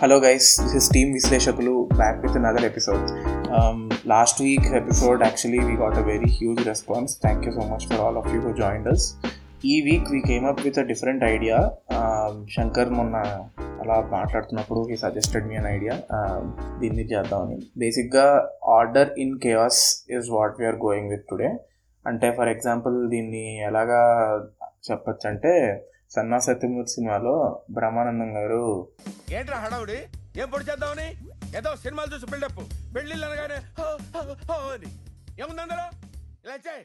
Hello guys this is team విశ్లేషకులు back with another episode last week episode actually we got a very huge response thank you so much for all of you join joinders ఈ week we came up with a different idea Shankar మొన్న అలా మాట్లాడుతున్నప్పుడు he suggested me an idea దీన్ని చేద్దామని బేసిక్గా order in chaos is what we're going with today అంటే for example దీన్ని ఎలాగా చెప్పచ్చు సన్నా సత్యమూర్తి సినిమాలో బ్రహ్మానందం గారు ఏంట్రా హడావుడి? ఏం పొడి చేద్దామని? ఏదో సినిమాలు చూసి బిల్డప్ పెళ్ళిళ్ళు అనగానే అని. ఏముంది అందులో? ఇలా చేయి.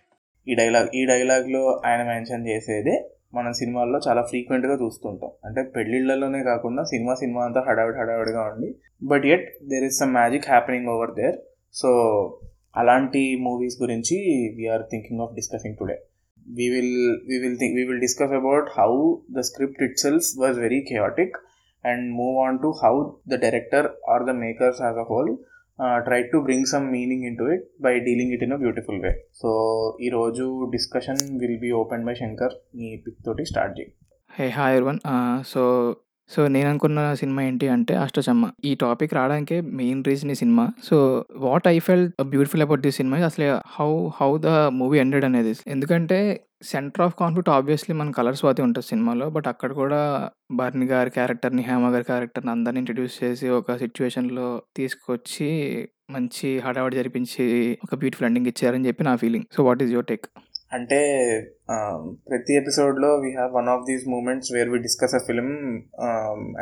ఈ డైలాగ్ ఈ డైలాగ్లో ఆయన మెన్షన్ చేసేదే మనం సినిమాల్లో చాలా ఫ్రీక్వెంట్గా చూస్తుంటాం. అంటే పెళ్ళిళ్ళలోనే కాకుండా సినిమా సినిమా అంతా హడావిడి హడావిడిగా ఉండి. But at there is some magic happening over there so అలాంటి మూవీస్ గురించి we're thinking of discussing today we will we will think we will discuss about how the script itself was very chaotic and move on to how the director or the makers as a whole uh, tried to bring some meaning into it by dealing it in a beautiful way so ఈ రోజు discussion will be open by Shankar మీ pick తోటి start చేయి hey hi everyone so so నేను అనుకున్న cinema ఏంటి అంటే అష్టచమ్మ. ఈ టాపిక్ రావడానికి మెయిన్ రీజన్ ఈ cinema. So what I felt beautiful about this cinema అసలు how how the movie ended అనేది. ఎందుకంటే సెంటర్ ఆఫ్ కాన్ఫ్లిక్ట్ ఆబ్వియస్లీ మన కలర్ స్వాతి ఉంటుంది సినిమాలో బట్ అక్కడ కూడా బర్ని గారి క్యారెక్టర్ని హేమ గారి క్యారెక్టర్ని అందరిని ఇంట్రడ్యూస్ చేసి ఒక సిచ్యువేషన్లో తీసుకొచ్చి మంచి హడావడి జరిపించి ఒక బ్యూటిఫుల్ ఎండింగ్ ఇచ్చారని చెప్పి నా feeling so what is your take అంటే ఆ, ప్రతి ఎపిసోడ్లో we have one of these moments where we discuss a film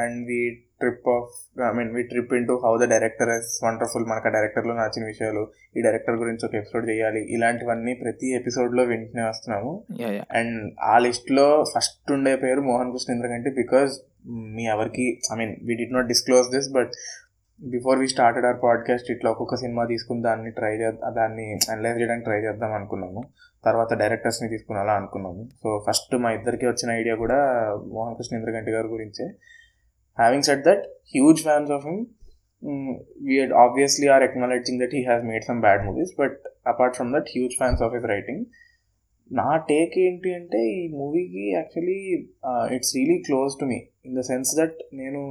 and we trip of I mean we trip into how the director is wonderful మనకు ఆ డైరెక్టర్లో నచ్చిన విషయాలు ఈ director గురించి ఒక ఎపిసోడ్ చేయాలి ఇలాంటివన్నీ ప్రతి ఎపిసోడ్లో వింటూనే వస్తున్నాము. అండ్ ఆ లిస్ట్లో ఫస్ట్ ఉండే పేరు మోహన్ కృష్ణ ఇంద్రకంటి బికాజ్ మీ ఎవరికి I mean we did not disclose this but before we started our podcast ఇట్లా ఒక్కొక్క సినిమా తీసుకుని దాన్ని ట్రై చేద్దాం దాన్ని అనలైజ్ చేయడానికి ట్రై చేద్దాం అనుకున్నాము. తర్వాత డైరెక్టర్స్ని తీసుకుని అలా అనుకున్నాము. సో ఫస్ట్ మా ఇద్దరికి వచ్చిన ఐడియా కూడా మోహన్ కృష్ణ ఇంద్రగంటి గారి గురించే. Having said that huge fans of him we obviously are acknowledging that he has made some bad movies but apart from that huge fans of his writing నా టేక్ ఏంటి అంటే ఈ మూవీకి actually it's really close to me in the sense that నేను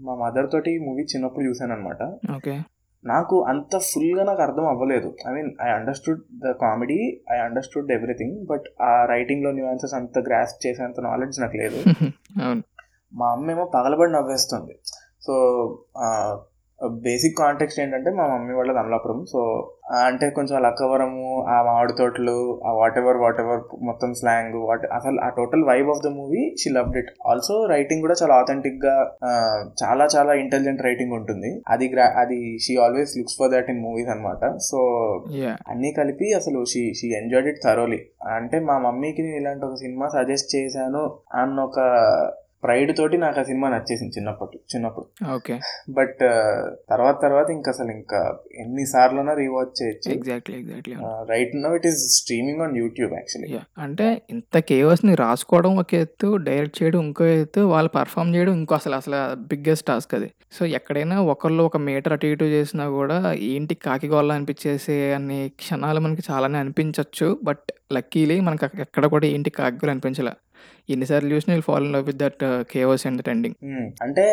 మా mother తోటి movie చిన్నప్పుడు చూశాను అనమాట ఓకే. నాకు అంత ఫుల్గా నాకు అర్థం అవ్వలేదు. I mean I understood the comedy I understood everything but ఆ రైటింగ్లో న్యూయాన్సెస్ అంత గ్రాస్ప్ చేసేంత నాలెడ్జ్ నాకు లేదు. మా అమ్మ ఏమో పగలబడి నవ్వేస్తుంది. సో బేసిక్ కాంటెక్స్ట్ ఏంటంటే మా మమ్మీ వాళ్ళది అమలాపురం సో అంటే కొంచెం లక్కవరము ఆ మామిడి తోటలు ఆ వాట్ ఎవర్ వాట్ ఎవర్ మొత్తం స్లాంగ్ వాట్ అసలు ఆ total vibe of the movie she loved it also writing కూడా చాలా ఆథెంటిక్గా ఆ, చాలా చాలా ఇంటెలిజెంట్ రైటింగ్ ఉంటుంది. అది గ్రా అది she always looks for that in movies అనమాట సో అన్నీ కలిపి అసలు she she enjoyed it thoroughly అంటే మా మమ్మీకి నేను ఇలాంటి ఒక సినిమా సజెస్ట్ చేశాను అన్న ఒక ప్రైడ్ తోటి నాకు ఆ సినిమా నచ్చేసింది చిన్నప్పుడు చిన్నప్పుడు. ఓకే. బట్ తర్వాత తర్వాత ఇంకా అసలు ఇంకా ఎన్ని సార్లైనా రీవాచ్ చేయొచ్చు. Exactly exactly right no it is streaming on YouTube actually అంటే ఇంత కేవస్ని రాసుకోవడం ఒక ఎత్తు డైరెక్ట్ చేయడం ఇంకో ఎత్తు వాళ్ళు పర్ఫామ్ చేయడం ఇంకో అసలు అసలు బిగ్గెస్ట్ టాస్క్ అది. సో ఎక్కడైనా ఒకళ్ళు ఒక మీటర్ అటు ఇటు చేసినా కూడా ఏంటి కాకి గోళ్ళ అనిపించేసే అనే క్షణాలు మనకి చాలానే అనిపించవచ్చు బట్ లక్కీలీ మనకి ఎక్కడ కూడా ఏంటి కాకి గోళ్ళు అనిపించలే. ఎన్నిసార్లు చూసినా fall in love with that chaos and that ending అంటే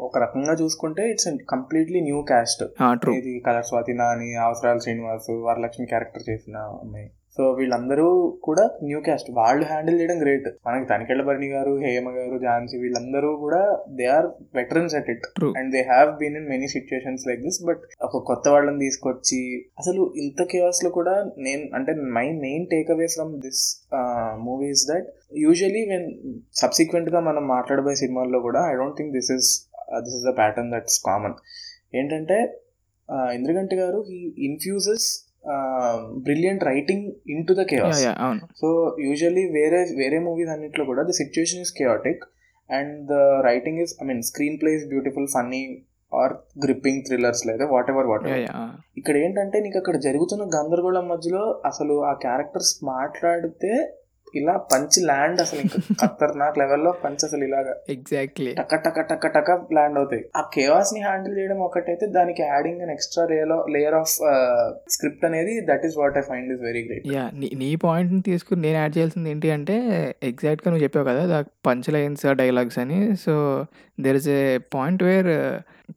ఒక రకంగా చూసుకుంటే it's completely new cast true ఇది కలర్ స్వాతి నాని అవసరాల శ్రీనివాస్ వరలక్ష్మి క్యారెక్టర్ చేసిన అమ్మాయి. సో వీళ్ళందరూ కూడా న్యూ క్యాస్ట్. వాళ్ళు హ్యాండిల్ చేయడం గ్రేట్. మనకి తనికెళ్ళ భరణి గారు హేమ గారు ఝాన్సీ వీళ్ళందరూ కూడా they are veterans at it. And they have been in many situations like this but ఒక కొత్త వాళ్ళని తీసుకొచ్చి అసలు ఇంత కేవస్లో కూడా నేను అంటే my main takeaway from this movie is that usually when సబ్సిక్వెంట్గా మనం మాట్లాడబోయే సినిమాల్లో కూడా I don't think this is this is the pattern that's common. ఏంటంటే ఇంద్రగంటి గారు he infuses brilliant writing into the అవును. సో యూజువల్లీ వేరే వేరే మూవీస్ అన్నిట్లో కూడా the situation is chaotic and the writing is I mean screenplay is beautiful funny or gripping thrillers లేదా whatever what ఇక్కడ ఏంటంటే నీకు అక్కడ జరుగుతున్న గందరగోళం మధ్యలో అసలు ఆ క్యారెక్టర్స్ మాట్లాడితే ఇలా పంచ్ ల్యాండ్ అసలు ఇంకా ఖతర్నాక్ లెవెల్లో పంచ్ అసలు ఇలాగా ఎగ్జాక్ట్లీ టక టక టక టక ల్యాండ్ అవుతాయి. ఆ కేవాస్ని హ్యాండిల్ చేయడం ఒకటైతే దానికి adding an extra layer of script అనేది that is what I find is very great yeah నీ నీ పాయింట్ని తీసుకుని నేను యాడ్ చేయాల్సింది ఏంటి అంటే ఎగ్జాక్ట్గా నువ్వు చెప్పావు కదా పంచ్ లైన్స్ డైలాగ్స్ అని. So there is a point where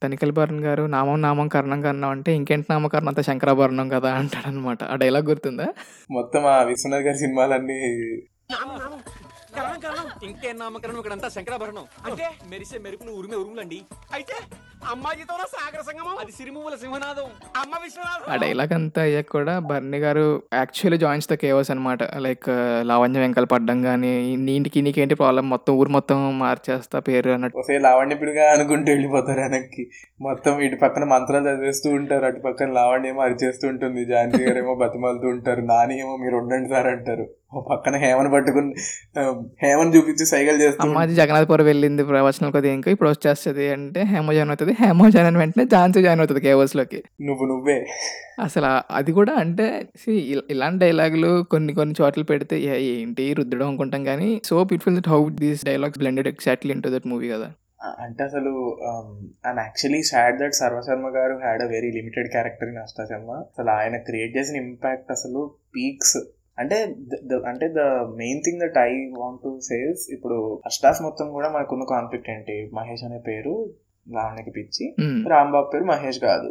Tanikella Bharani గారు నామం నామం కర్ణం కర్ణం అంటే ఇంకేంటి నామకరణం అంతా శంకరాభరణం కదా అంటాడనమాట ఆ డైలాగ్ గుర్తుందా? మొత్తం ఆ విశ్వనాథ్ గారి సినిమాలన్నీ కరణం కరణం. ఇంకేం నామకరణం? ఇక్కడంతా శంకరాభరణం. అంటే? మెరిసే మెరుపులు ఉరిమే ఉరుములండి. అయితే అమ్మాజీతో సాగర సంగమం? అది సిరిమువ్వల సింహనాదం. అమ్మ విశ్వనాథం. ఆ డైలాగ్ అంతా అయ్యాక కూడా బర్ని గారు యాక్చువల్లీ జాయిన్స్ ద కేవస్ అనమాట లైక్ లావణ్య వెంకలు పడ్డం కానీ నీటికి నీకేంటి ప్రాబ్లం మొత్తం ఊరు మొత్తం మార్చేస్తా పేరు అన్నట్టు. ఒసే లావణ్యపుడిగా అనుకుంటూ వెళ్ళిపోతారు వెనక్కి. మొత్తం ఇటు పక్కన మంత్రాలు చదివేస్తూ ఉంటారు. అటు పక్కన లావణ్య ఏమో అరిచేస్తూ ఉంటుంది. జానకి గారు ఏమో బతిమాలుతూ ఉంటారు. నాని ఏమో మీరు ఉండండి సార్ అంటారు. పక్కన హేమను పట్టుకుని హేమను చూపించి సైకిల్ చేస్తూ అమ్మాజీ జగన్నాథపురం వెళ్ళింది ప్రవచనం కొద్దిగా ఇంకా ఇప్పుడు వచ్చేస్తుంది అంటే హేమో జాయిన్ అవుతుంది. హేమో జాయిన్ అయిన వెంటనే ఝాన్సీ జాయిన్ అవుతుంది కేవస్లోకి. నువ్వు నువ్వే. అసలు అది కూడా అంటే ఇలాంటి డైలాగులు కొన్ని కొన్ని చోట్ల పెడితే "ఏ, ఏంటి రుద్దడం అనుకుంటాం కానీ so beautiful that how these dialogues blended exactly into that movie కదా. అంటే అసలు and actually sad that Sarvasharma గారు had a very limited character in Ashta Chamma అసలు ఆయన క్రియేట్ చేసిన ఇంపాక్ట్ అసలు పీక్స్ అంటే అంటే the main thing that I want to says ఇప్పుడు అష్టాస్ మొత్తం కూడా మనకున్న కాన్ఫ్లిక్ట్ ఏంటి? మహేష్ అనే పేరు లావణ్యకి పిచ్చి రాంబాబు పేరు మహేష్ కాదు.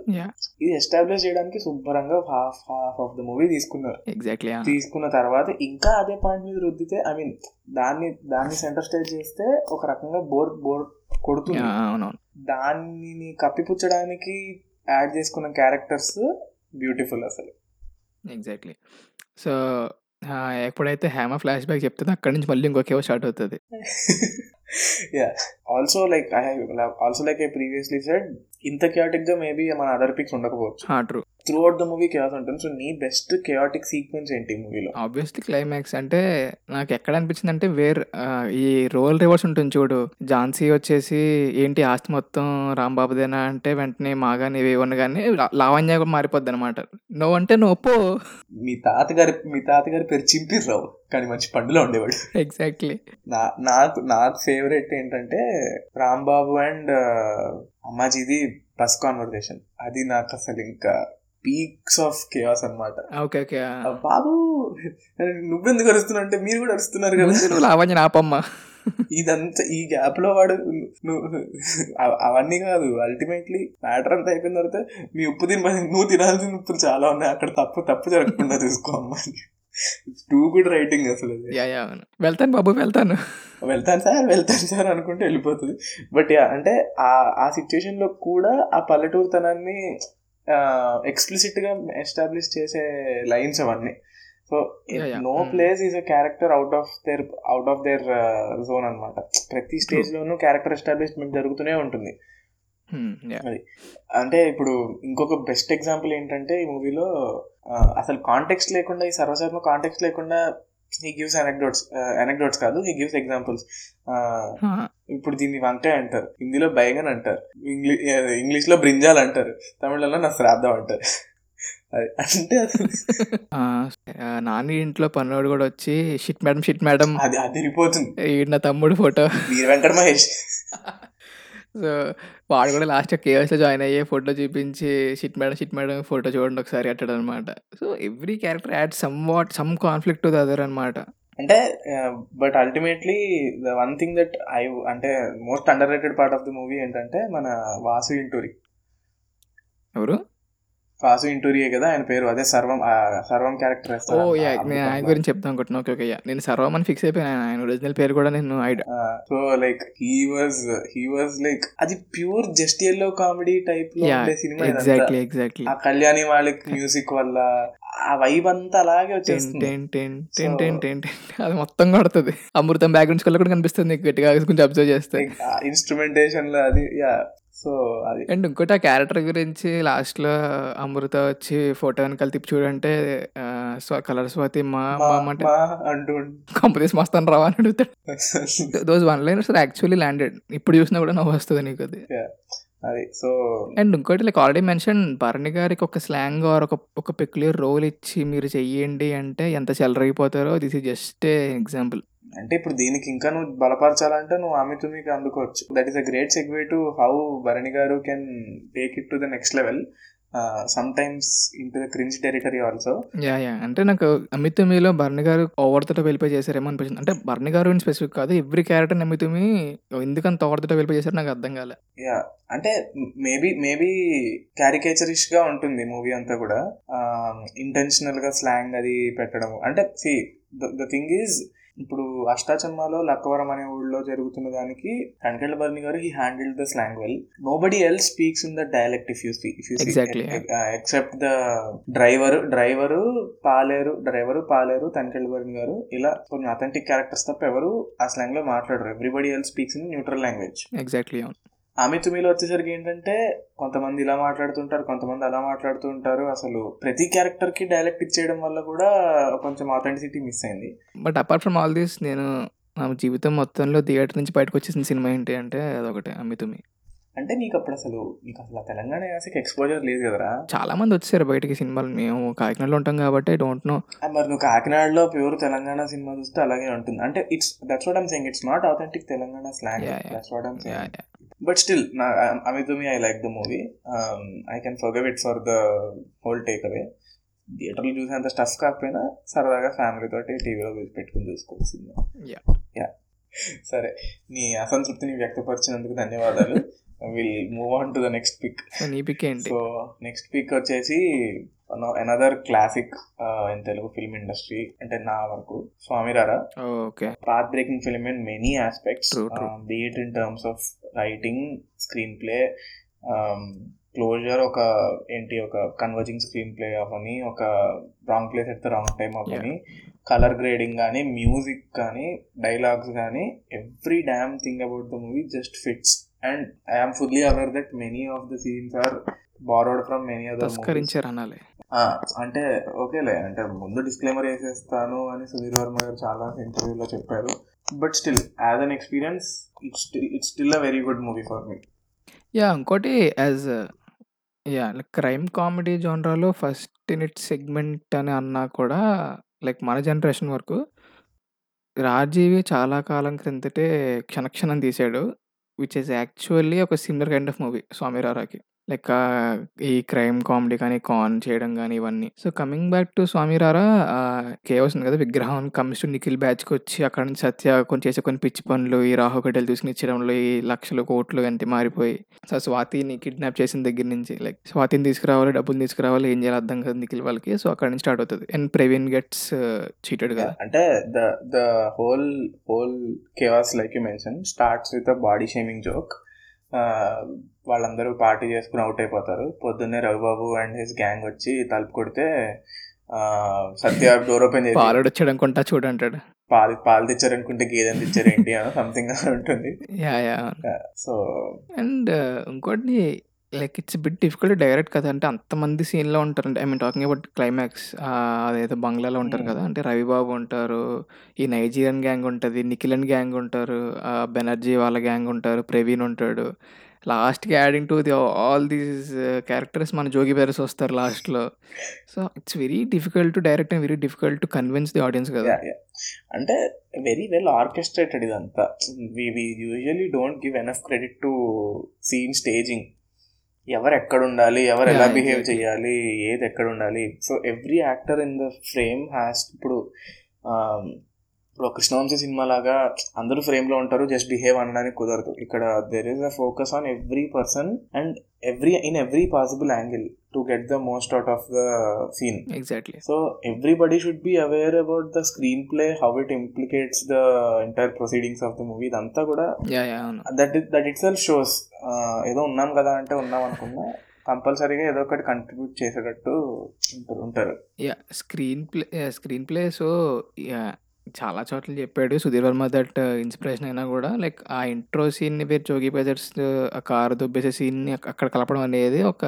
ఇది ఎస్టాబ్లిష్ చేయడానికి శుభ్రంగా half half of the movie తీసుకున్నారు. ఎగ్జాక్ట్లీ తీసుకున్న తర్వాత ఇంకా అదే పాయింట్ మీద రుద్దితే ఐ మీన్ దాన్ని దాన్ని సెంటర్ స్టేజ్ చేస్తే ఒక రకంగా బోర్ బోర్ కొడుతుంది. దానిని కప్పిపుచ్చడానికి యాడ్ చేసుకున్న క్యారెక్టర్స్ బ్యూటిఫుల్ అసలు. ఎగ్జాక్ట్లీ సో ఎప్పుడైతే హేమ ఫ్లాష్ బ్యాక్ చెప్తుందో అక్కడి నుంచి మళ్ళీ ఇంకో కేవ స్టార్ట్ అవుతుంది. Yeah also like I also like I previously said ఇంత కెయాటిక్గా మేబీ మన అదర్ పిక్స్ ఉండకపోవచ్చు. True throughout the movie chaos ఉంటుంది. సో నీ బెస్ట్ కెయాటిక్ సీక్వెన్స్ ఏంటి మూవీలో ఆబ్వియస్లీ క్లైమాక్స్ అంటే నాకు ఎక్కడ అనిపించింది అంటే వేర్ ఈ రోల్ రివర్స్ ఉంటుంది చూడు. ఝాన్సీ వచ్చేసి ఏంటి ఆస్తి మొత్తం రాంబాబుదేనా అంటే వెంటనే మాగా నీవి కానీ లావణ్య కూడా మారిపోద్ది అనమాట నువ్వు అంటే నువ్వు ఒప్పో మీ తాతగారి మీ తాతగారి పేరు చింపిర్రావు కానీ మంచి పండులో ఉండేవాడు. ఎగ్జాక్ట్లీ నా నాకు నాకు ఫేవరెట్ ఏంటంటే రాంబాబు అండ్ అమ్మాజీది బస్ కాన్వర్సేషన్ అది నాకు అసలు ఇంకా పీక్స్ ఆఫ్ కేయాస్ అన్నమాట. ఓకే ఓకే బాబు నువ్వెందుకు అరుస్తున్నావు అంటే మీరు కూడా అరుస్తున్నారు కదా. నువ్వు లావణ్య నాపమ్మ ఇదంతా ఈ గ్యాప్లో వాడు అవన్నీ కాదు. అల్టిమేట్లీ మ్యాటర్ అంతా అయిపోయిన తర్వాత మీ ఉప్పు తిని నువ్వు తినాల్సిన ఉప్పులు చాలా ఉన్నాయి. అక్కడ తప్పు తప్పు జరగకుండా చూసుకో అమ్మా. టూ గుడ్ రైటింగ్ అసలు వెళ్తాను బాబు వెళ్తాను. వెళ్తాను సార్ వెళ్తాను సార్ అనుకుంటే వెళ్ళిపోతుంది. బట్ అంటే ఆ ఆ సిచ్యుయేషన్లో కూడా ఆ పల్లెటూరుతనాన్ని ఎక్స్ప్లిసిట్గా ఎస్టాబ్లిష్ చేసే లైన్స్ అవన్నీ so. No. Place is a character out of their out of their zone అన్నమాట ప్రతి స్టేజ్ లోనూ క్యారెక్టర్ ఎస్టాబ్లిష్మెంట్ జరుగుతూనే ఉంటుంది Hmm, yeah. అంటే ఇప్పుడు ఇంకొక బెస్ట్ ఎగ్జాంపుల్ ఏంటంటే ఈ మూవీలో అసలు కాంటెక్స్ట్ లేకుండా ఈ సర్వసర్మ కాంటెక్స్ట్ లేకుండా హీ గివ్స్ అనెక్డోట్స్ అనెక్డోట్స్ కాదు హీ గివ్స్ ఎగ్జాంపుల్స్ ఇప్పుడు దీన్ని వంకాయ అంటారు హిందీలో బైగన్ అంటారు ఇంగ్లీ ఇంగ్లీష్లో బ్రింజాల్ అంటారు తమిళంలో నా శ్రాద్ధం అంటారు. అంటే నాని ఇంట్లో పన్నోడు కూడా వచ్చి షిట్ మేడం షిట్ మేడం. అది అదిరిపోతుంది. నా తమ్ముడు ఫోటో. వీర వెంకట మహేష్. సో వాడు కూడా లాస్ట్ కేఎస్లో జాయిన్ అయ్యే ఫోటో చూపించి shit madam shit madam photo చూడండి ఒకసారి అట్టాడు అనమాట so every character add some what some conflict to the other అనమాట. అంటే but ultimately the one thing that I అంటే most underrated part of the movie ఏంటంటే మన వాసు ఇంటూరి. ఎవరు? వాసు ఇంటూరియే కదా ఆయన పేరు అదే సర్వం సర్వం క్యారెక్టర్ ఓ యా నేను ఆయన గురించి చెప్తాను అనుకుంటున్నా. ఓకే ఓకే నేను సర్వం అని ఫిక్స్ అయిపోయాను. ఆయన ఒరిజినల్ పేరు కూడా నేను so like he was he was like అది ప్యూర్ జస్ట్ ఎల్లో కామెడీ టైప్లో ఉండే సినిమా ఎగ్జాక్ట్లీ ఎగ్జాక్ట్లీ ఆ కళ్యాణి వాళ్ళకి మ్యూజిక్ వల్ల ఆ వైబ్ అంతా అలాగే వచ్చేస్తుంది. అది మొత్తం కొడుతుంది. అమృతం బ్యాక్గ్రౌండ్ స్కూల్ కూడా కనిపిస్తుంది. గట్టిగా కొంచెం అబ్జర్వ్ చేస్తే. ఇన్స్ట్రుమెంటేషన్లో అది యా. సో అది. అండ్ ఇంకోటి ఆ క్యారెక్టర్ గురించి లాస్ట్లో అమృత వచ్చి ఫోటో వెనకాల తిప్పి చూడంటే కలర్ స్వాతి అంటే మా అంటూ కంపెనీస్ మస్తాను రావా అని అడుగుతాడు. Those one liners actually landed ఇప్పుడు చూసినా కూడా నవ్వు వస్తుంది నీకు అది. అది సో అండ్ ఇంకోటి లైక్ ఆల్రెడీ మెన్షన్ భరణి గారికి ఒక స్లాంగ్ ఆర్ ఒక ఒక పెక్యులర్ రోల్ ఇచ్చి మీరు చెయ్యండి అంటే ఎంత చెలరైపోతారో దిస్ ఇస్ జస్ట్ ఎగ్జాంపుల్ అంటే ఇప్పుడు దీనికి ఇంకా నువ్వు బలపరచాలంటే నువ్వు అమితుమికి అందుకోవచ్చు. That is a great segue to how Bharani గారు can take it to the next level sometimes into the cringe territory also yeah yeah అంటే నాకు అమితుమిలో భరణి గారు ఓవర్తో వెళ్ళిపోయి చేశారేమో అనిపించింది. అంటే భరణి గారు అని స్పెసిఫిక్ కాదు ఎవ్రీ క్యారెక్టర్ అమితుమి ఎందుకంత ఓవర్తో వెళ్ళిపోయి చేశారు నాకు అర్థం కాలే. యా అంటే మేబీ మేబీ క్యారికేచరిష్గా ఉంటుంది మూవీ అంతా కూడా. ఇంటెన్షనల్గా స్లాంగ్ అది పెట్టడం అంటే సి ద థింగ్ ఈజ్ ఇప్పుడు అష్టాచమ్మాలో లక్కవరం అనే ఊళ్ళో జరుగుతున్న దానికి కనకెళ్ళ బర్ని గారు he handle the slang well nobody else speaks in the dialect if you if you except the driver driver Paleru driver పాలేరు తనకెళ్ళ బర్ని గారు ఇలా కొన్ని అథెంటిక్ క్యారెక్టర్స్ తప్ప ఎవరు ఆ స్లాంగ్లో మాట్లాడరు. Everybody else speaks in neutral language exactly అవును ఆమె తుమిలో వచ్చేసరికి ఏంటంటే కొంతమంది ఇలా మాట్లాడుతుంటారు కొంతమంది అలా మాట్లాడుతూ ఉంటారు అసలు ప్రతి క్యారెక్టర్కి డైలెక్ట్ ఇచ్చేయడం వల్ల కూడా కొంచెం ఆథెంటిసిటీ మిస్ అయింది. But apart from all this నేను నా జీవితం మొత్తంలో థియేటర్ నుంచి బయటకు వచ్చేసిన సినిమా ఏంటి అంటే అదొకటి అమితుమి అంటే నీకు అప్పుడు అసలు నీకు అసలు తెలంగాణ యాసకి ఎక్స్పోజర్ లేదు కదరా? చాలా మంది వచ్చారు బయటికి సినిమాలు. మేము కాకినాడలో ఉంటాం కాబట్టి ఐ డోంట్ నో మరి నువ్వు కాకినాడలో ప్యూర్ తెలంగాణ సినిమా చూస్తే అలాగే ఉంటుంది. అంటే it's that's what I'm saying it's not authentic Telangana slang. That's what I'm saying but still నా Ami Thumi I like the movie I can forgive it for the whole takeaway థియేటర్లో చూసేంత స్టఫ్ కాకపోయినా సరదాగా family తోటి టీవీలో పెట్టుకుని చూసుకోవచ్చు సినిమా. Yeah. యా సరే. నీ అసంతృప్తిని వ్యక్తపరిచినందుకు ధన్యవాదాలు. Will move on to the next pick నీ పిక్ ఏంటి? సో నెక్స్ట్ పిక్ వచ్చేసి another classic in Telugu film industry అంటే నా వరకు Swamy Ra Ra okay many aspects. True, true. um, be it in terms of writing screenplay um, closure ఒక ఏంటి ఒక converging screenplay అవని ఒక wrong place at the wrong time Avani colour grading కానీ music కానీ dialogues కానీ every damn thing about the movie just fits and I'm fully aware that many of the scenes are borrowed from many other అనాలి అంటే ఓకేలే అంటే ముందు disclaimer వేసేస్తాను అని సుధీర్ వర్మ గారు చాలా ఇంటర్వ్యూలో చెప్పారు. But still as an experience it's still it's still a very good movie for me yeah ఇంకోటి as yeah like crime comedy జోనరాలో first in segment అని అన్నా కూడా లైక్ మన జనరేషన్ వరకు రాజీవి చాలా కాలం క్రిందటే క్షణక్షణం తీశాడు. విచ్ ఇస్ యాక్చువల్లీ ఒక సిమిలర్ కైండ్ ఆఫ్ మూవీ స్వామిరారాకి లైక్ ఈ క్రైమ్ కామెడీ కానీ కాన్ చేయడం కానీ ఇవన్నీ. So coming back to Swamy Ra Ra chaos ఉంది కదా విగ్రహం కమ్స్ టు నిఖిల్ బ్యాచ్కి వచ్చి అక్కడ నుంచి సత్య కొన్ని చేసే కొన్ని పిచ్చి పనులు ఈ రాహు గడ్డలు తీసుకుని ఇచ్చడంలో ఈ లక్షలు కోట్లు అంతే మారిపోయి సో స్వాతిని కిడ్నాప్ చేసిన దగ్గర నుంచి లైక్ స్వాతిని తీసుకురావాలి డబ్బులు తీసుకురావాలి ఏం చేయాలి అర్థం కాదు నిఖిల్ వాళ్ళకి. సో అక్కడ నుంచి స్టార్ట్ అవుతుంది. అండ్ ప్రవీణ్ గెట్స్ చీటెడ్ కదా. అంటే the the whole whole chaos like you mention starts with a body shaming joke వాళ్ళందరూ పార్టీ చేసుకుని అవుట్ అయిపోతారు. పొద్దున్నే రవిబాబు అండ్ హిస్ గ్యాంగ్ వచ్చి తలుపు కొడితే ఆ, సత్య డోర్ ఓపెన్ చేసి వచ్చాడు అనుకుంటా చూడంటాడు. పాలు పాలు తెచ్చారనుకుంటే గేదెని తెచ్చారు ఏంటి అని సంథింగ్ ఉంటుంది సో అండ్ ఇంకోటి like it's bit difficult direct కదా. అంటే అంతమంది సీన్లో ఉంటారు I mean talking about climax అదేదో బంగ్లాలో ఉంటారు Hmm. కదా. అంటే రవిబాబు ఉంటారు ఈ నైజీరియన్ గ్యాంగ్ ఉంటుంది నిఖిలన్ గ్యాంగ్ ఉంటారు బెనర్జీ వాళ్ళ గ్యాంగ్ ఉంటారు ప్రవీణ్ ఉంటాడు. లాస్ట్కి adding to the all these characters మన జోగి బెరస్ వస్తారు లాస్ట్లో so it's very difficult to direct and very difficult to convince the audience కదా. Yeah, yeah. అంటే వెరీ వెల్ ఆర్కెస్ట్రేటెడ్ ఇదంతా. We usually don't give enough credit to scene staging ఎవరు ఎక్కడ ఉండాలి ఎవరు ఎలా బిహేవ్. చేయాలి? ఏది ఎక్కడ ఉండాలి so every actor in the frame has ఇప్పుడు um, ఇప్పుడు కృష్ణవంశీ సినిమా లాగా అందరూ frame లో ఉంటారు జస్ట్ బిహేవ్ అనడానికి కుదరదు. ఇక్కడ there is a focus on every person and every in every possible angle to get the most out of the scene exactly So everybody should be aware about the screenplay, how it implicates the entire proceedings of the movie. ఇదంతా కూడా that that itself shows ఏదో ఉన్నాం కదా అంటే ఉన్నాం అనుకున్నా కంపల్సరీగా ఏదో ఒకటి కంట్రిబ్యూట్ చేసేటట్టు ఉంటారు yeah screenplay screenplay so చాలా చోట్ల చెప్పాడు సుధీర్ వర్మ దట్ ఇన్స్పిరేషన్ అయినా కూడా. లైక్ ఆ ఇంట్రో సీన్ని పేరు జోగి బ్రదర్స్ ఆ కారు దొబ్బేసే సీన్ని అక్కడ కలపడం అనేది ఒక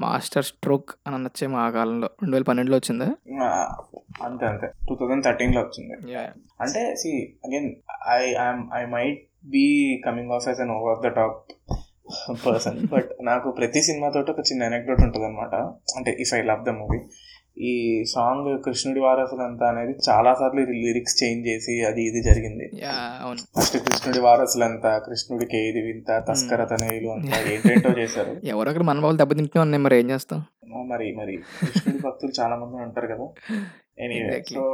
మాస్టర్ స్ట్రోక్ అని అనొచ్చేమో ఆ కాలంలో. రెండు వేల పన్నెండులో వచ్చిందా? అంతే అంతే. టూ థౌజండ్ థర్టీన్లో వచ్చింది. అంటే see again I I'm I might be coming off as an over the top person but నాకు ప్రతి సినిమాతో ఒక చిన్న అనెక్డోట్ ఉంటుంది అనమాట అంటే if I love the movie ఈ సాంగ్ కృష్ణుడి వారసులంతా అనేది చాలా సార్లు లిరిక్స్ చేంజ్ చేసి అది ఇది జరిగింది. ఫస్ట్ కృష్ణుడి వారసులంతా కృష్ణుడికి ఏది వింత తస్కర తనయులు అంతా ఏంటేంటో చేశారు. ఎవరో ఒకరు మన వాళ్ళు దెబ్బతింటూనే ఉన్నాయి మరి ఏం చేస్తాం? మరి మరి. కృష్ణుడి భక్తులు చాలా మంది ఉంటారు కదా. ఎనీవే. సో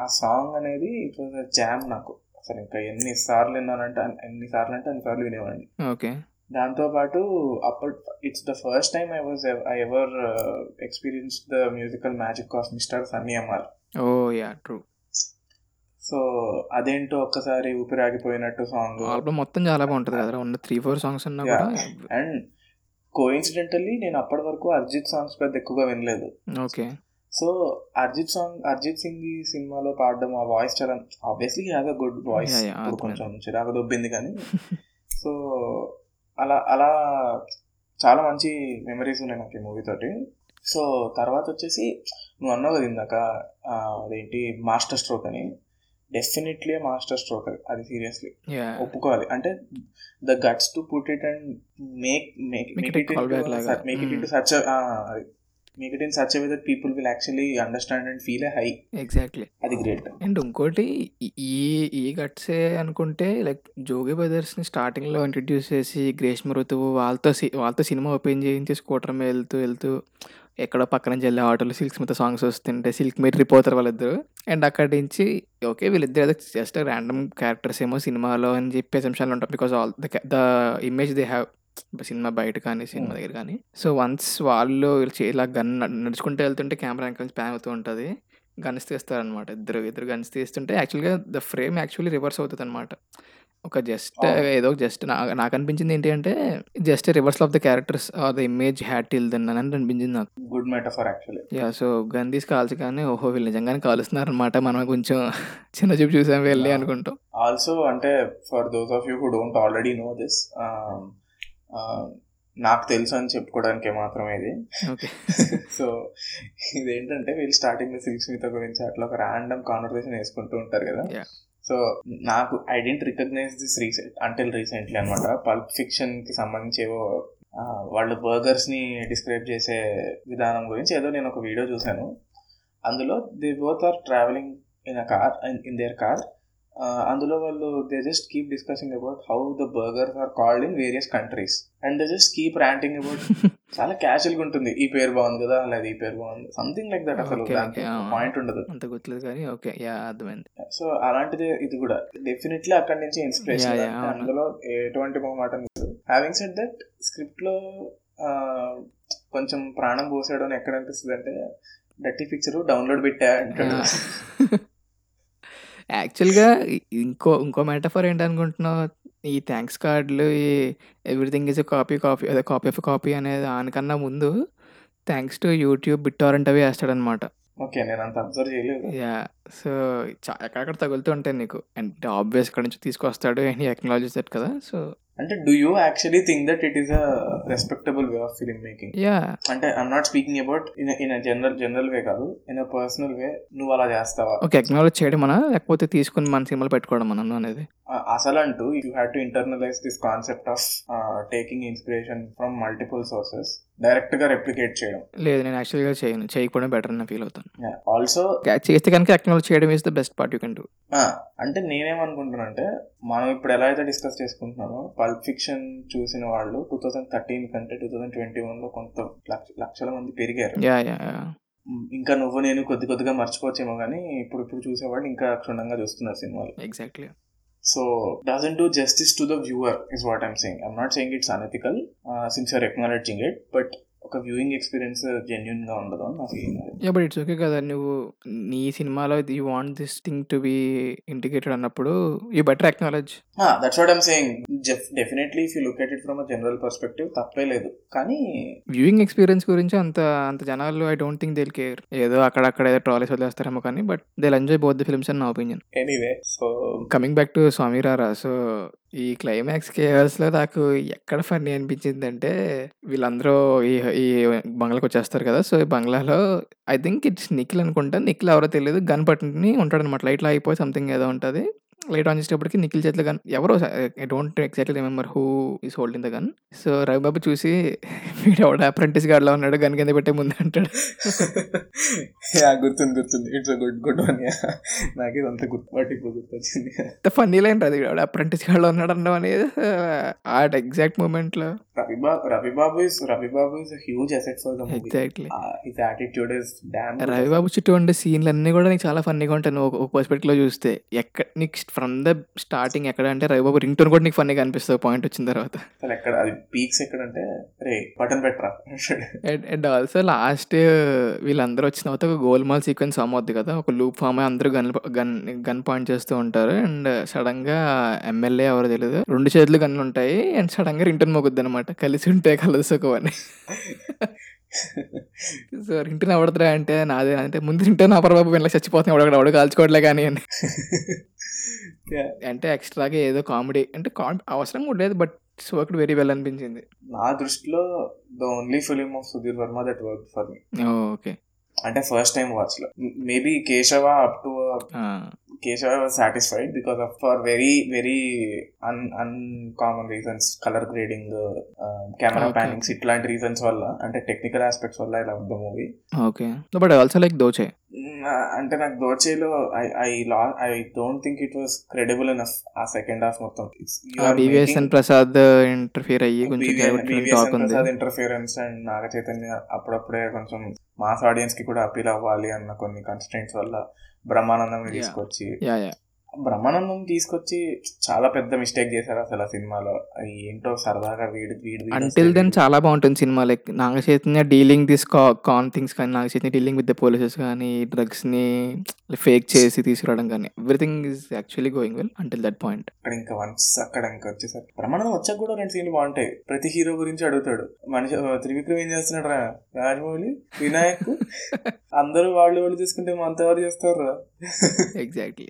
ఆ సాంగ్ అనేది ఇట్ వాజ్ జామ్ నాకు. అసలు ఇంకా ఎన్ని సార్లు విన్నానంటే ఎన్ని సార్లు అంటే అన్ని సార్లు వినేవాడిని. ఓకే. దాంతో పాటు అప్పటి it's the first time I was I ever experience the musical magic of mister Sunny M R oh yeah true. So అదేంటో ఒక్కసారి ఊపిరాగిపోయినట్టు సాంగ్ ఆల్బమ్ మొత్తం చాలా బాగుంటుంది కదా ఉన్న త్రీ ఫోర్ సాంగ్స్ ఉన్నా కూడా. అండ్ కోఇన్సిడెంటల్లీ నేను అప్పటి వరకు అరిజిత్ సాంగ్స్ పెద్ద ఎక్కువగా వినలేదు. Okay. So Arijit song Arijit Singh ఈ సినిమాలో పాడడం ఆ వాయిస్ చాలా obviously have a good voice. కొంచెం చిరాకు దొబ్బింది కానీ. సో అలా అలా చాలా మంచి మెమరీస్ ఉన్నాయి నాకు ఈ మూవీ తోటి. సో తర్వాత వచ్చేసి నువ్వు అన్నావు కదా ఇందాక అదేంటి మాస్టర్ స్ట్రోక్ అని. డెఫినెట్లీ మాస్టర్ స్ట్రోక్ అది. అది సీరియస్లీ ఒప్పుకోవాలి. అంటే the guts to put it and make make make it లాగా. Make it such make it in such way that people will actually understand and feel high exactly అది great and ఇంకోటి ఈ- ఈ గట్సే అనుకుంటే లైక్ జోగి బ్రదర్స్ని స్టార్టింగ్లో ఇంట్రడ్యూస్ చేసి గ్రేష్మ ఋతువు వాళ్ళతో వాళ్ళతో సినిమా ఓపెన్ చేయించి స్కూటర్ మీద వెళ్తూ వెళ్తూ ఎక్కడో పక్కన నుంచి వెళ్ళే ఆటోలో సిల్క్ స్మిత్ సాంగ్స్ వస్తుంటే సిల్క్ మీద రిపోతారు వాళ్ళిద్దరు. అండ్ అక్కడి నుంచి ఓకే వీళ్ళిద్దరు ఏదో జస్ట్ ర్యాండమ్ క్యారెక్టర్స్ ఏమో సినిమాలో అని చెప్పేసి అంశాలు ఉంటాం because all the image they have cinema బయట కానీ సినిమా దగ్గర కానీ. సో వన్స్ వాళ్ళు చే- ఇలా గన్ నడుచుకుంటూ వెళ్తుంటే కెమెరా వెనకాల నుంచి ప్యాన్ అవుతూ ఉంటుంది. గన్స్ తీస్తారనమాట ఇద్దరు ఇద్దరు గన్స్ తీస్తుంటే యాక్చువల్గా ద ఫ్రేమ్ యాక్చువల్లీ రివర్స్ అవుతుంది అనమాట ఒక జస్ట్ అవును. ఏదో జస్ట్ నాకు అనిపించింది ఏంటి అంటే just reverse of the characters or the image had till then అని అనిపించింది నాకు. Good metaphor actually. Yeah so gun తీసి కాల్చి కానీ ఓహో వీళ్ళు నిజంగానే కాలుస్తున్నారు అనమాట మనం కొంచెం చిన్న చూపు చూసాం వెళ్ళి. అనుకుంటాం. ఆల్సో అంటే for those of you who don't already know this నాకు తెలుసు అని చెప్పుకోవడానికి మాత్రమే ఇది. సో ఇదేంటంటే వీళ్ళు స్టార్టింగ్లో సిల్క్ స్మిత గురించి అట్లా ఒక ర్యాండమ్ కాన్వర్సేషన్ వేసుకుంటూ ఉంటారు కదా. సో నాకు I didn't recognise this recent until recently అనమాట పల్ప్ ఫిక్షన్కి సంబంధించి ఏవో వాళ్ళు బర్గర్స్ని డిస్క్రైబ్ చేసే విధానం గురించి ఏదో నేను ఒక వీడియో చూశాను. అందులో they both are travelling in a car in their car అందులో వాళ్ళు they just keep discussing about how the burgers are called in various countries and they just keep ranting about చాలా క్యాజువల్గా ఉంటుంది. ఈ పేరు బాగుంది కదా లేదా ఈ పేరు బాగుంది. సంథింగ్ లైక్ దట్ అసలు. పాయింట్ ఉండదు. అంత గుర్తులేదు కానీ ఓకే యా అర్థమైంది. సో అలాంటిదే ఇది కూడా. డెఫినెట్లీ అక్కడి నుంచి ఇన్స్పిరేషన్. అందులో ఎటువంటి మాట హ్యావింగ్ సెడ్ దట్ స్క్రిప్ట్లో కొంచెం ప్రాణం పోసాడు అని ఎక్కడ అనిపిస్తుంది అంటే డట్టి పిక్చర్ డౌన్లోడ్ పెట్టా అంటాడు. యాక్చువల్గా ఇంకో ఇంకో మెటఫర్ ఏంటనుకుంటున్నావు? ఈ థ్యాంక్స్ కార్డులు ఈ ఎవ్రీథింగ్ ఈజ్ కాపీ కాపీ అదే కాపీ ఆఫ్ కాపీ అనేది దానికన్నా ముందు థ్యాంక్స్ టు యూట్యూబ్ బిట్టారెంట్ అవి వేస్తాడనమాట. ఓకే నేను అంత అబ్జర్వ్ చేయలేదు. యా సో చా ఎక్కడెక్కడ తగులుతూ ఉంటాయి నీకు. అండ్ ఆబ్వియస్ ఇక్కడ నుంచి తీసుకొస్తాడు అండ్ ఎక్నాలజీస్ దట్ కదా సో అంటే do you actually think that it is a respectable way of film making yeah అంటే I'm not speaking about in in general general way కాదు. ఇన్ అ పర్సనల్ వే నువ్వు అలా చేస్తావా? ఓకే ఎక్నాలజ్ చేయడం మన లేకపోతే తీసుకుని మన సినిమాలు పెట్టుకోవడం మనం అనేది? అసలు అంటూ you had to internalise this concept of taking inspiration from multiple sources డైరెక్ట్గా రెప్లికేట్ చేయడం. లేదు నేను యాక్చువల్గా చేయను. చేయకపోవడం బెటర్ అని ఫీల్ అవుతాను. ఆల్సో చేస్తే కనుక ఎక్నాలజ్ చేయడం is the best part you can do అంటే నేనేమనుకుంటున్నానంటే మనం ఇప్పుడు ఎలా అయితే డిస్కస్ చేసుకుంటున్నామో పల్ప్ ఫిక్షన్ చూసిన వాళ్ళు టూ థౌసండ్ థర్టీన్ కంటే టూ థౌసండ్ ట్వంటీ వన్లో కొంత లక్ష- లక్షల మంది పెరిగారు. ఇంకా నువ్వు నేను కొద్ది కొద్దిగా మర్చిపోవచ్చేమో కానీ ఇప్పుడు ఇప్పుడు చూసేవాళ్ళు ఇంకా క్షుణ్ణంగా చూస్తున్నారు సినిమాలు. Exactly so doesn't do justice to the viewer is what I'm saying I'm not saying it's unethical since you're acknowledging it but ఒక వ్యూయింగ్ ఎక్స్పీరియన్స్ జెన్యున్గా ఉండదు అని నా feeling yeah but it's okay కదా. నువ్వు నీ సినిమాలో you want this thing to be integrated అన్నప్పుడు you better acknowledge that's what I'm saying definitely if you look at it from a general perspective తప్పే లేదు. కానీ వ్యూయింగ్ ఎక్స్పీరియన్స్ గురించి అంత అంత జనాలు I don't think they'll care ఏదో అక్కడక్కడ ఏదో ట్రాలీస్ వదిలేస్తారేమో కానీ but they enjoy both the films అని నా opinion anyway so coming back to Swamy Ra Ra so ఈ క్లైమాక్స్ కేర్స్లో నాకు ఎక్కడ ఫన్నీ అనిపించింది అంటే వీళ్ళందరూ ఈ ఈ బంగ్లాకి వచ్చేస్తారు కదా. సో ఈ బంగ్లాలో ఐ థింక్ ఇట్స్ నిఖిల్ అనుకుంటా. నిఖిల్ ఎవరో తెలియదు గన్ పట్టుని ఉంటాడు అనమాట లైట్లో అయిపోయి సంథింగ్ ఏదో ఉంటుంది. లైట్ ఆన్ చేసేటప్పటికి నిఖిల్ చేతిలో గన్ ఎవరో I don't exactly remember who is holding the gun so Ravi Babu చూసి వీడు ఎవడ అప్రెంటిస్ గార్డ్లో ఉన్నాడు గన్ కింద పెట్టే ముందు అంటాడు గుర్తుంది గుర్తుంది ఇట్స్ గుడ్ గుడ్ వన్ నాకు ఇదంతా గుర్తు బట్ ఇప్పుడు గుర్తొచ్చింది ఫన్నీ లైన్ రాదు ఎవడ అప్రెంటిస్ గార్డ్లో ఉన్నాడు అనడం అనేది ఆ ఎగ్జాక్ట్ మూమెంట్లో ఇస్ డామ్ రవిబాబు చుట్టూ ఉండే సీన్లు అన్నీ కూడా నీకు చాలా ఫన్నీగా ఉంటాయి. నువ్వు ఒక పర్స్పెక్టివ్లో చూస్తే ఎక్కడ నీకు ఫ్రమ్ ద స్టార్టింగ్ ఎక్కడ అంటే రవిబాబు రింగ్ టోన్ కూడా నీకు ఫన్నీగా అనిపిస్తుంది పాయింట్ వచ్చిన తర్వాత. అసలు ఎక్కడ అది పీక్స్ ఎక్కడంటే రే బటన్ పెట్టరా? అండ్ ఆల్సో లాస్ట్ వీళ్ళందరూ వచ్చిన తర్వాత ఒక గోల్మాల్ సీక్వెన్స్ ఫామ్ అవుద్ది కదా. ఒక లూప్ ఫామ్ అయ్యి అందరూ గన్ గన్ గన్ పాయింట్ చేస్తూ ఉంటారు. అండ్ సడన్గా ఎమ్మెల్యే ఎవరో తెలియదు రెండు చేతులు గన్లు ఉంటాయి. అండ్ సడన్గా రింటన్ మొగుద్ది అనమాట కలిసి ఉంటే కలుసుకోవని సో రింటన్ ఎవడతారా అంటే నాదే. అంటే ముందు రింటన్ అపరబాబు వీళ్ళకి చచ్చిపోతున్నాయి ఎవడొకడు ఎవడో కాల్చుకోవట్లే కానీ అని. అంటే ఎక్స్ట్రాగా ఏదో కామెడీ. అంటే కామెడీ అవసరం కూడా లేదు బట్ వర్క్ వెరీ వెల్ అనిపించింది. నా దృష్టిలో the only film of Sudheer Varma that work for me. Okay. అంటే first time వాచ్లో. Maybe Keshava up to Keshava was satisfied because of for very very un uncommon reasons colour grading camera. Pannings ఇట్లాంటి reasons వల్ల అంటే technical aspects వల్ల ఇలా the movie okay but also like Dochay అంటే నాకు దోచేలో I I law I don't think it was credible enough ఆ second half మొత్తం. ప్రసాద్ ఇంటర్ఫియర్ అయ్యి కొంచెం ఉంది. ఇంటర్ఫియరెన్స్ అండ్ నాగ చైతన్య అప్పుడప్పుడే కొంచెం మాస్ ఆడియన్స్కి కూడా అపీల్ అవ్వాలి అన్న కొన్ని కన్స్టెంట్స్ వల్ల బ్రహ్మానందం. తీసుకొచ్చి బ్రహ్మానందం తీసుకొచ్చి చాలా పెద్ద మిస్టేక్ చేశారు అసలు ఆ సినిమాలో. ఏంటో సరదాగా వీడి వీడి అంటిల్ దెన్ చాలా బాగుంటుంది cinema. Like Naga Chaitanya dealing this con things కానీ Naga Chaitanya dealing with the polices కానీ డ్రగ్స్ని ఫేక్ చేసి తీసుకురావడం కానీ everything is actually going well until that point అక్కడ ఇంకా వన్స్ అక్కడ ఇంకా వచ్చేసరికి బ్రహ్మానందం వచ్చాక కూడా రెండు సీన్లు బాగుంటాయి. ప్రతి హీరో గురించి అడుగుతాడు. మనిషి త్రివిక్రమ్ ఏం చేస్తున్నాడు రా? రాజమౌళి వినాయక్ అందరూ వాళ్ళు వాళ్ళు తీసుకుంటే మా అంత ఎవరు చేస్తారు exactly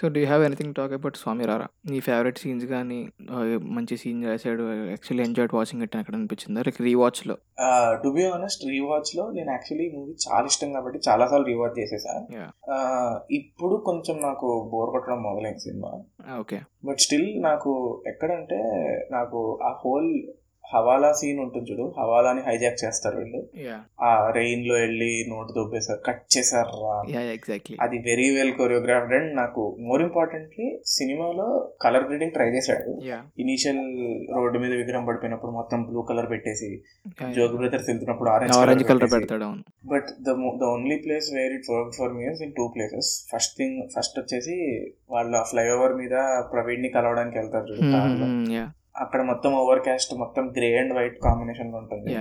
so do have anything talk about Swamy Ra Ra నీ ఫేవరెట్ సీన్స్ కానీ మంచి సీన్ రాశాడు. యాక్చువల్లీ ఎంజాయ్డ్ వాచింగ్ ఇట్ అక్కడ అనిపించిందా? లైక్ రీవాచ్లో టు బి ఆనెస్ట్ రీవాచ్లో నేను యాక్చువల్లీ మూవీ చాలా ఇష్టం కాబట్టి చాలా సార్లు రీవాచ్ చేసేసా. Yeah. ఆ, ఇప్పుడు కొంచెం నాకు బోర్ కొట్టడం మొదలైంది సినిమా. ఓకే బట్ స్టిల్ నాకు ఎక్కడంటే నాకు ఆ హోల్ హవాలా సీన్ ఉంటుంది చూడు హవాలాని హైజాక్ చేస్తారు వీళ్ళు. ఆ రెయిన్లో వెళ్ళి నోటు దొబ్బేశారు కట్ చేశారు అది వెరీ వెల్ కొరియోగ్రాఫ్డ్ అండ్ నాకు మోర్ ఇంపార్టెంట్లీ సినిమాలో కలర్ గ్రేడింగ్ ట్రై చేశాడు. ఇనీషియల్ రోడ్డు మీద విగ్రహం పడిపోయినప్పుడు మొత్తం బ్లూ కలర్ పెట్టేసి జోగి బ్రదర్స్ వెళ్తున్నప్పుడు ఆరెంజ్ కలర్ పెడతాడు but the the only place where it work for me in two places first thing first వచ్చేసి వాళ్ళ ఫ్లైఓవర్ మీద ప్రవీణ్ని కలవడానికి వెళ్తారు అక్కడ మొత్తం ఓవర్ కాస్ట్ మొత్తం గ్రే అండ్ వైట్ కాంబినేషన్ ఉంటుంది.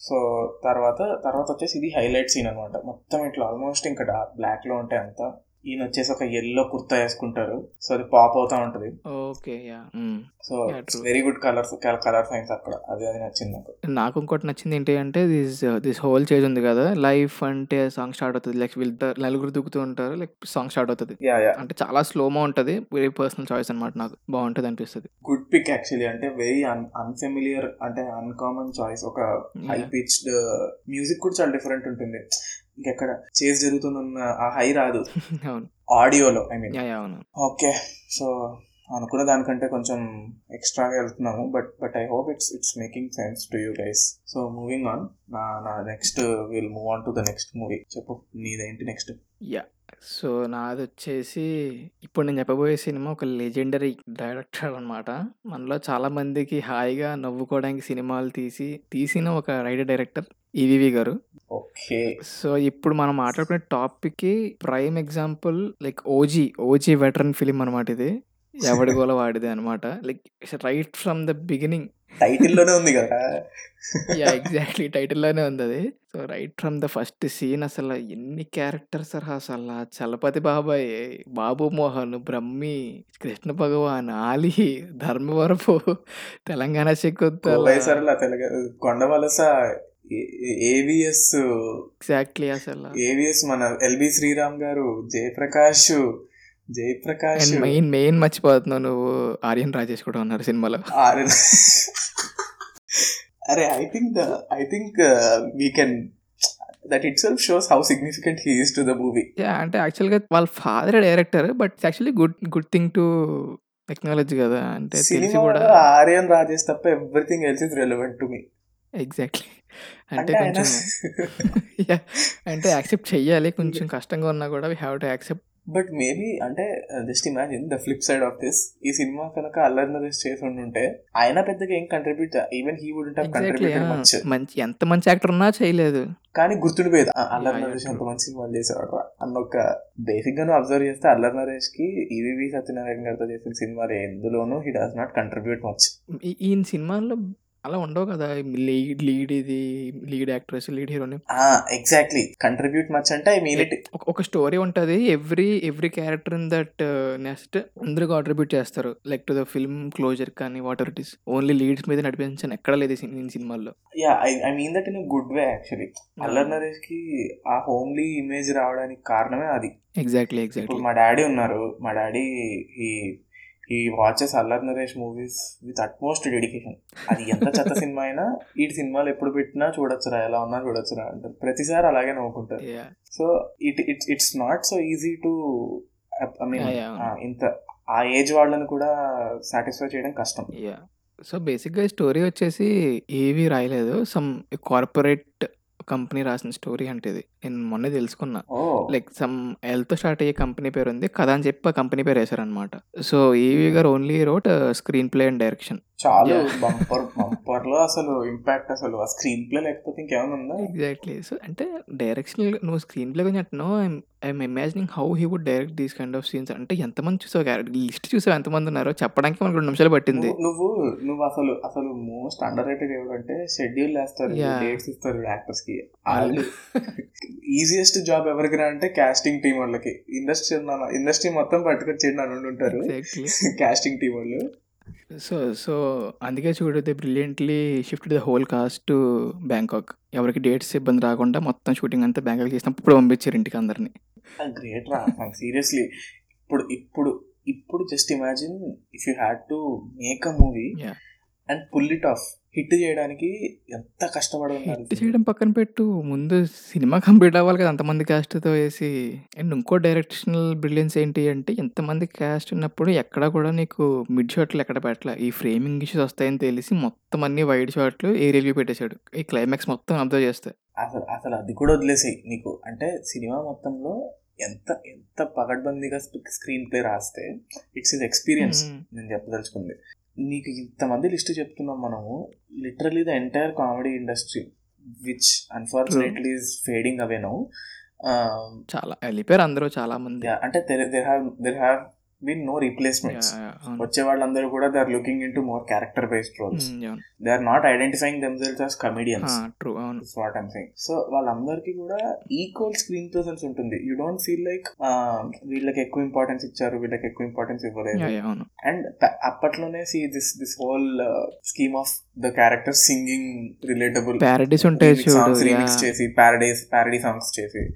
సో తర్వాత తర్వాత వచ్చేసి ఇది హైలైట్ సీన్ అనమాట మొత్తం ఇట్లా ఆల్మోస్ట్ ఇంకా బ్లాక్లో ఉంటాయి అంతా. ఈయన వచ్చేసి ఒక ఎల్లో కుర్తా వేసుకుంటారు. సో అది పాప్ అవుతా ఉంటది. Okay yeah. So. Very good colours colour science అక్కడ. అది అది నచ్చింది నాకు. నాకు ఇంకోటి నచ్చింది ఏంటి అంటే దిస్ దిస్ హోల్ చేజ్ ఉంది కదా లైఫ్ అంటే సాంగ్ స్టార్ట్ అవుతుంది. లైక్ వీళ్ళతో నలుగురు దిగుతూ ఉంటారు లైక్ సాంగ్ స్టార్ట్ అవుతుంది. అంటే చాలా స్లోమో ఉంటుంది. వెరీ పర్సనల్ చాయిస్ అనమాట నాకు. బాగుంటుంది అనిపిస్తుంది. గుడ్ పిక్ యాక్చువల్లీ అంటే వెరీ అన్ అన్ఫెమిలియర్ అంటే అన్కామన్ చాయిస్ ఒక హై పిచ్డ్ మ్యూజిక్ కూడా చాలా డిఫరెంట్ ఉంటుంది. ఇంకెక్కడ చేజ్ జరుగుతుందన్న ఆ హై రాదు. ఆడియోలో ఐ మీన్. ఓకే. సో అనుకున్న దానికంటే కొంచెం ఎక్స్ట్రాగా వెళ్తున్నాము. But but I hope it's it's making sense to you guys. So moving on. నా నా next will move on to the next movie. చెప్పు నీదేంటి నెక్స్ట్? యా. సో నాది వచ్చేసి ఇప్పుడు నేను చెప్పబోయే సినిమా ఒక లెజెండరీ డైరెక్టర్ అనమాట. మనలో చాలా మందికి హాయిగా నవ్వుకోవడానికి సినిమాలు తీసి తీసిన ఒక రైటర్ డైరెక్టర్ ఈవివి గారు. ఓకే. సో ఇప్పుడు మనం మాట్లాడుకునే టాపిక్కి prime example like OG OG veteran film అనమాట ఇది. ఎవడి గోల వాడిదే అనమాట. Like right from the beginning. టైటిల్లోనే ఉంది కదా. యా ఎగ్జాక్ట్లీ టైటిల్లోనే ఉంది అది. So right from the first scene అసలు ఎన్ని క్యారెక్టర్స్ అసలు చలపతి బాబాయ్ బాబు మోహన్ బ్రహ్మి కృష్ణ భగవాన్ ఆలి ధర్మవరపు తెలంగాణ తెలుగు కొండవలస ఏవిఎస్ ఎగ్జాక్ట్లీ అసలు. ఏవిఎస్ మన ఎల్బి శ్రీరామ్ గారు జయప్రకాష్ జయప్రకాష్. మెయిన్ మెయిన్ మర్చిపోతున్నావు నువ్వు. ఆర్యన్ రాజేష్ కూడా ఉన్నారు సినిమాలో. ఆర్- అరే I think the I think we can that itself shows how significant he is to the movie అంటే యాక్చువల్గా వాళ్ళ father director but actually good good thing to technology కదా. అంటే తెలిసి కూడా ఆర్యన్ రాజేష్ తప్ప everything else is relevant to me exactly అంటే కొంచెం. అంటే యాక్సెప్ట్ చెయ్యాలి. కొంచెం కష్టంగా ఉన్నా కూడా we have to accept but maybe అంటే just imagine the flip side of this. ఈ సినిమా కనుక అల్లరి నరేష్ చేసి ఉంటే ఆయన పెద్దగా ఏం contribute even he would contributed much ఎంత మంచి యాక్టర్ ఉన్నా చేయలేదు. కానీ గుర్తుండిపోయేది "ఆ, అల్లరి నరేష్. ఎంత మంచి సినిమాలు చేసేవాడు. రా అన్న ఒక బేసిక్గా అబ్జర్వ్ చేస్తే అల్లరి నరేష్కి ఈవీవి సత్యనారాయణ గారితో చేసిన సినిమాలు ఎందులోనూ he does not contribute much ఈ- సినిమాల్లో అలా ఉండవు కదా. లీడ్ లీడ్ ఇది లీడ్ యాక్ట్రెస్ లీడ్ హీరోని ఎగ్జాక్ట్లీ. కంట్రిబ్యూట్ మచ్ అంటే ఐ మీన్ ఇట్. ఒక- స్టోరీ ఉంటుంది. Every every character in that next అందరూ కాంట్రిబ్యూట్ చేస్తారు. Like to the film closure కానీ what it is only leads మీద నడిపించాను ఎక్కడ లేదు సినిమాల్లో. Yeah I I mean that in good way actually. Allari నరేష్కి ఆ హోమ్లీ ఇమేజ్ రావడానికి కారణమే అది. Exactly exactly. మా డాడీ ఉన్నారు. మా డాడీ ఈ ఈ watches Allari Naresh movies with utmost dedication అది ఎంత చెత్త సినిమా అయినా ఈ సినిమాలు ఎప్పుడు పెట్టినా చూడొచ్చురా ఎలా ఉన్నా చూడొచ్చురా అంటారు. ప్రతిసారి అలాగే నవ్వుకుంటారు. So it it's it's not so easy to I mean. ఇంత ఆ ఏజ్ వాళ్ళని కూడా సాటిస్ఫై చేయడం కష్టం. సో బేసిక్గా స్టోరీ వచ్చేసి ఏవి రాయలేదు. సమ్ కార్పొరేట్ కంపెనీ రాసిన స్టోరీ అంటే ఇది. నేను మొన్నే తెలుసుకున్నా. లైక్ సమ్ ఎల్తో స్టార్ట్ అయ్యే కంపెనీ పేరు ఉంది కథ అని చెప్పి ఆ కంపెనీ పేరు వేశారనమాట సో ఈవీ గారు only wrote screenplay and direction. చాలు. బంపర్ బంపర్లో అసలు ఇంపాక్ట్ అసలు. ఆ స్క్రీన్ ప్లే లేకపోతే ఇంకేమైనా ఉందా? ఎగ్జాక్ట్లీ సో అంటే డైరెక్షన్ నువ్వు స్క్రీన్ ప్లే గురించి అంటున్నావు I'm imagining how he would direct these kind of scenes అంటే ఎంతమంది చూసావు? లిస్ట్ చూసావు ఎంతమంది ఉన్నారో? చెప్పడానికి మనకు రెండు నిమిషాలు పట్టింది. నువ్వు నువ్వు అసలు అసలు మోస్ట్ అండర్ రేటెడ్ ఎవరంటే షెడ్యూల్ వేస్తారు. డేట్స్ ఇస్తారు యాక్టర్స్కి. వాళ్ళు ఈజియెస్ట్ జాబ్ ఎవరికి అంటే కాస్టింగ్ టీం వాళ్ళకి. ఇండస్ట్రీ ఇండస్ట్రీ మొత్తం పట్టుకొచ్చేయండి అని ఉంటారు. ఎగ్జాక్ట్లీ కాస్టింగ్ టీం వాళ్ళు. సో సో అందుకే చూడు they brilliantly shift the whole cast to Bangkok. ఎవరికి డేట్స్ ఇబ్బంది రాకుండా మొత్తం షూటింగ్ అంతా బ్యాంకాక్ చేసినప్పుడు ఇప్పుడు పంపించారు ఇంటికి అందరిని. గ్రేట్ రా. సీరియస్లీ ఇప్పుడు ఇప్పుడు ఇప్పుడు just imagine if you had to make a movie. And pull it off hit చేయడానికి ఎంత కష్టపడి ఉన్నారు హిట్ చేయడం పక్కన పెట్టు. ముందు సినిమా కంప్లీట్ అవ్వాలి కదా అంతమంది క్యాస్ట్తో వేసి. అండ్ ఇంకో డైరెక్షనల్ బ్రిలియన్స్ ఏంటి అంటే ఎంతమంది క్యాస్ట్ ఉన్నప్పుడు ఎక్కడ కూడా నీకు మిడ్ షాట్లు ఎక్కడ పెట్టలే. ఈ ఫ్రేమింగ్ ఇష్యూస్ వస్తాయని తెలిసి మొత్తం అన్ని వైడ్ షాట్లు ఏరియల్ వ్యూ పెట్టేశాడు. ఈ క్లైమాక్స్ మొత్తం అబ్జర్వ్ చేస్తే. అసలు అసలు అది కూడా వదిలేసాయి నీకు అంటే సినిమా మొత్తంలో ఎంత ఎంత పగడ్బందీగా స్క్రీన్ ప్లే రాస్తే ఇట్స్ ఇస్ ఎక్స్పీరియన్స్. నేను చెప్పదలుచుకుంది. నీకు ఇంతమంది లిస్ట్ చెప్తున్నాం మనము. Literally the entire comedy industry which unfortunately fading away now చాలా వెళ్ళిపోయారు అందరూ చాలా మంది అంటే there have there have been no replacements. వచ్చే వాళ్ళందరూ కూడా they are looking into more character based roles. They are not identifying themselves as comedians what I'm saying so వాళ్ళందరికీ కూడా ఈక్వల్ స్క్రీన్ ప్రెసెన్స్ ఉంటుంది. యూ డోంట్ ఫీల్ లైక్ వీళ్ళకి ఎక్కువ importance ఇచ్చారు వీళ్ళకి ఎక్కువ ఇంపార్టెన్స్ ఇవ్వలేదు. అండ్ అప్పట్లోనే see this this whole scheme of the character singing relatable parodies ఉంటాయి సాంగ్స్ రీమిక్స్ చేసి ప్యారడైస్ ప్యారడీ సాంగ్స్ చేసి.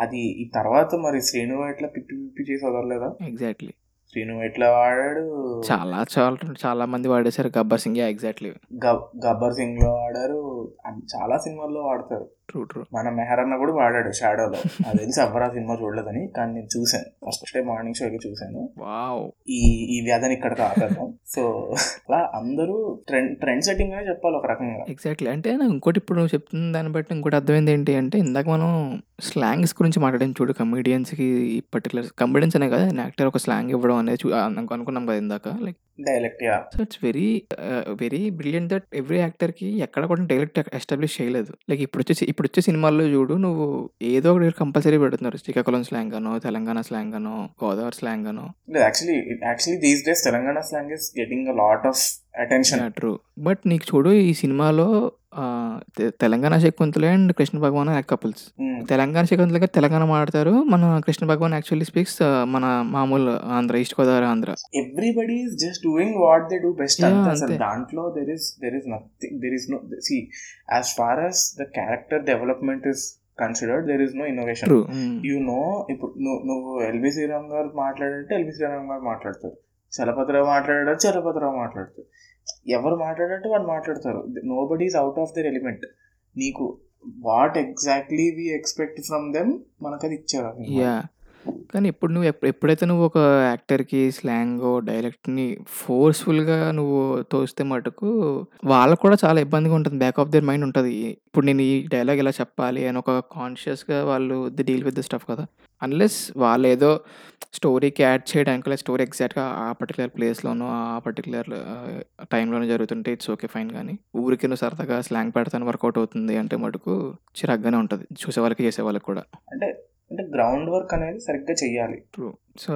అది ఈ తర్వాత మరి శ్రీను ఎట్లా పిప్పి పిప్పి చేసి వదలలేదా? ఎగ్జాక్ట్లీ శ్రీను ఎట్లా వాడాడు? చాలా చాలా చాలా మంది వాడేశారు గబ్బర్ సింగ్ ఎగ్జాక్ట్లీ గబ్- గబ్బర్ సింగ్లో వాడారు చాలా సినిమాల్లో వాడతారు. మన మెహరన్న కూడా వాడాడు షాడోలో. అది తెలిసి ఆ సినిమా చూడలేదని కానీ నేను చూశాను. ఫస్ట్ డే మార్నింగ్ షోకి చూశాను. ఈ ఈ వ్యాధిని ఇక్కడ ఆపేద్దాం. సో అలా అందరూ ట్రెండ్ ట్రెండ్ సెట్టింగ్ అనే చెప్పాలి ఒక రకంగా. ఎగ్జాక్ట్లీ అంటే ఇంకోటి ఇప్పుడు నువ్వు చెప్తున్న దాన్ని బట్టి ఇంకోటి అర్థమైంది ఏంటి అంటే ఇందాక మనం స్లాంగ్స్ గురించి మాట్లాడాం చూడు కమెడియన్స్కి పర్టికులర్ కమెడియన్స్ అనే కదా యాక్టర్ ఒక స్లాంగ్ ఇవ్వడం అనేది అనుకున్నాం కదా ఇందాక like dialect yeah so it's very very brilliant that every యాక్టర్కి ఎక్కడ కూడా డైరెక్ట్ ఎస్టాబ్లిష్ చేయలేదు. లైక్ ఇప్పుడు వచ్చే ఇప్పుడు వచ్చే సినిమాల్లో చూడు నువ్వు ఏదో ఒకటి కంపల్సరీ పెడుతున్నారు. శ్రీకాకుళం స్లాంగ్ అనో తెలంగాణ స్లాంగ్ అనో గోదావరి స్లాంగ్ అనో actually actually these days Telangana slang is getting lot of attention true but నీకు చూడు ఈ సినిమాలో తెలంగాణ శకుంతల అండ్ కృష్ణ భగవాన్ కపుల్స్. తెలంగాణ శకుంతల గారు తెలంగాణ మాట్లాడతారు. మన కృష్ణ భగవాన్ యాక్చువల్లీ స్పీక్స్ మన మామూలు Andhra east Godavari Andhra. Everybody is just doing what they do best. దాంట్లో there is there is nothing there is no see as far as the character development is considered there is no innovation you know ఇప్పుడు నువ్వు LB Sriram గారు మాట్లాడంటే LB Sriram గారు మాట్లాడతారు. చలపతిరావు మాట్లాడాడు చలపతిరావు మాట్లాడతారు. ఎవరు మాట్లాడంటే వాళ్ళు మాట్లాడతారు. Nobody is out of their element నీకు what exactly we expect from them మనకు అది ఇచ్చారు కానీ ఇప్పుడు నువ్వు ఎప్ ఎప్పుడైతే నువ్వు ఒక యాక్టర్‌కి స్లాంగో, డైలెక్ట్‌ని ఫోర్స్‌ఫుల్‌గా నువ్వు తోస్తే మటుకు వాళ్ళకి కూడా చాలా ఇబ్బందిగా ఉంటుంది. బ్యాక్ ఆఫ్ దేర్ మైండ్ ఉంటది. ఇప్పుడు నేను ఈ డైలాగ్ ఇలా చెప్పాలి అని ఒక కాన్షియస్‌గా వాళ్ళు the deal with the stuff కదా! అన్‌లెస్ వాళ్ళేదో స్టోరీకి యాడ్ చేయడానికి లేదా స్టోరీ ఎగ్జాక్ట్‌గా ఆ పర్టిక్యులర్ ప్లేస్‌లోనో, ఆ పర్టిక్యులర్ ఆహ్, జరుగుతుంటే ఇట్స్ ఓకే ఫైన్ గానీ, ఊరికే నువ్వు సరదాగా స్లాంగ్ పెడతాను వర్కౌట్ అవుతుంది అంటే మటుకు చిరాకుగానే ఉంటది. చూసేవాళ్ళకి, చేసేవాళ్ళకి కూడా. అంటే అంటే గ్రౌండ్ వర్క్ అనేది సరిగ్గా చెయ్యాలి. ట్రూ. సో,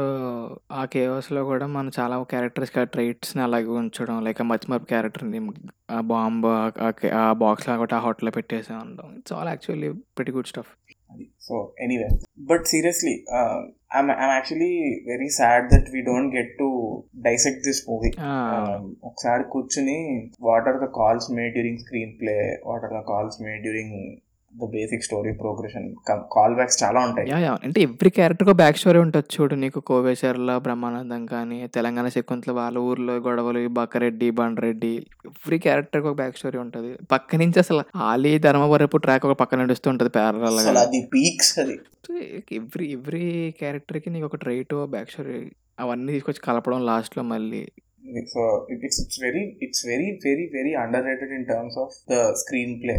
ఆ కేయోస్‌లో కూడా మనం చాలా క్యారెక్టర్స్‌కి ఆ ట్రైట్స్‌ని అలాగే ఉంచడం లైక్ ఆ మతిమరుపు క్యారెక్టర్‌ని ఆ బాంబ్ ఆ బాక్స్‌లో ఒకటి ఆ హోటల్‌లో పెట్టేసి ఉండడం. It's all actually pretty good stuff. అది. So, anyway but seriously I'm actually very sad that we don't get to dissect this movie. ఒకసారి కూర్చొని what are the calls made during screenplay, what are the calls made during the basic story progression callbacks చాలా ఉంటాయి. Yeah! అంటే every క్యారెక్టర్‌కి ఒక back story ఉంటది చూడు. నీకు కోవేశ్వర్ల బ్రహ్మానందం కానీ, తెలంగాణ శకుంతల వాళ్ళ ఊర్లో గొడవలు, బక్కరెడ్డి, బండ్రెడ్డి ఎవ్రి క్యారెక్టర్‌కి ఒక బ్యాక్ స్టోరీ ఉంటది. పక్క నుంచి అసలు ఆలి, ధర్మవరపు ట్రాక్ ఒక పక్కన నడుస్తూ ఉంటది. అసలు అది పీక్స్ అది. ఎవ్రి ఎవ్రి క్యారెక్టర్‌కి నీకు ఒక ట్రైట్, బ్యాక్ స్టోరీ అవన్నీ తీసుకొచ్చి కలపడం లాస్ట్‌లో మళ్ళీ. So, it's it's very it's very very very underrated in terms of the screenplay.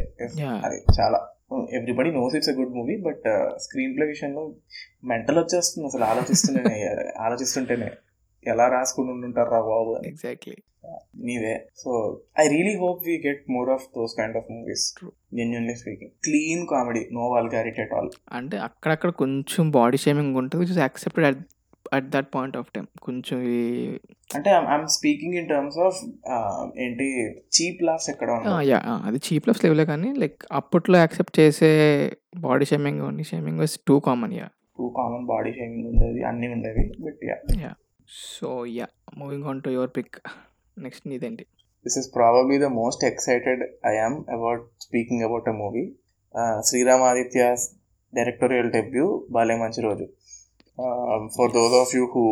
చాలా everybody knows it's a good movie. But screenplay విషయంలో మెంటల్ వచ్చేస్తుంది అసలు ఆలోచిస్తూనే ఆలోచిస్తుంటేనే. ఎలా రాసుకొని ఉండుంటారురా బాబు అని. ఎగ్జాక్ట్‌లీ. నీవే. So, I really hope we get more of those kind of movies. Genuinely speaking. Clean comedy. No vulgarity at all. అంటే అక్కడక్కడ కొంచెం బాడీ షేమింగ్ ఉంటది. Which is accepted at at that point of time. కొంచెం అంటే I'm speaking in terms of ఏంటి cheap laughs ఎక్కడ! ఆ! అది చీప్ లవ్స్ లెవెలే కానీ లైక్ అప్పట్లో యాక్సెప్ట్ చేసే body shaming, only shaming was too common yeah! Too common body shaming ఉండేది. అన్నీ ఉండేవి. But yeah! Yeah! So, yeah! Moving on to your pick. Next నీదేంటి? This is probably the most excited I am about speaking about a movie. Uh, Sriram Aditya's directorial debut, Bale Manchi Roju. Um, for those of you who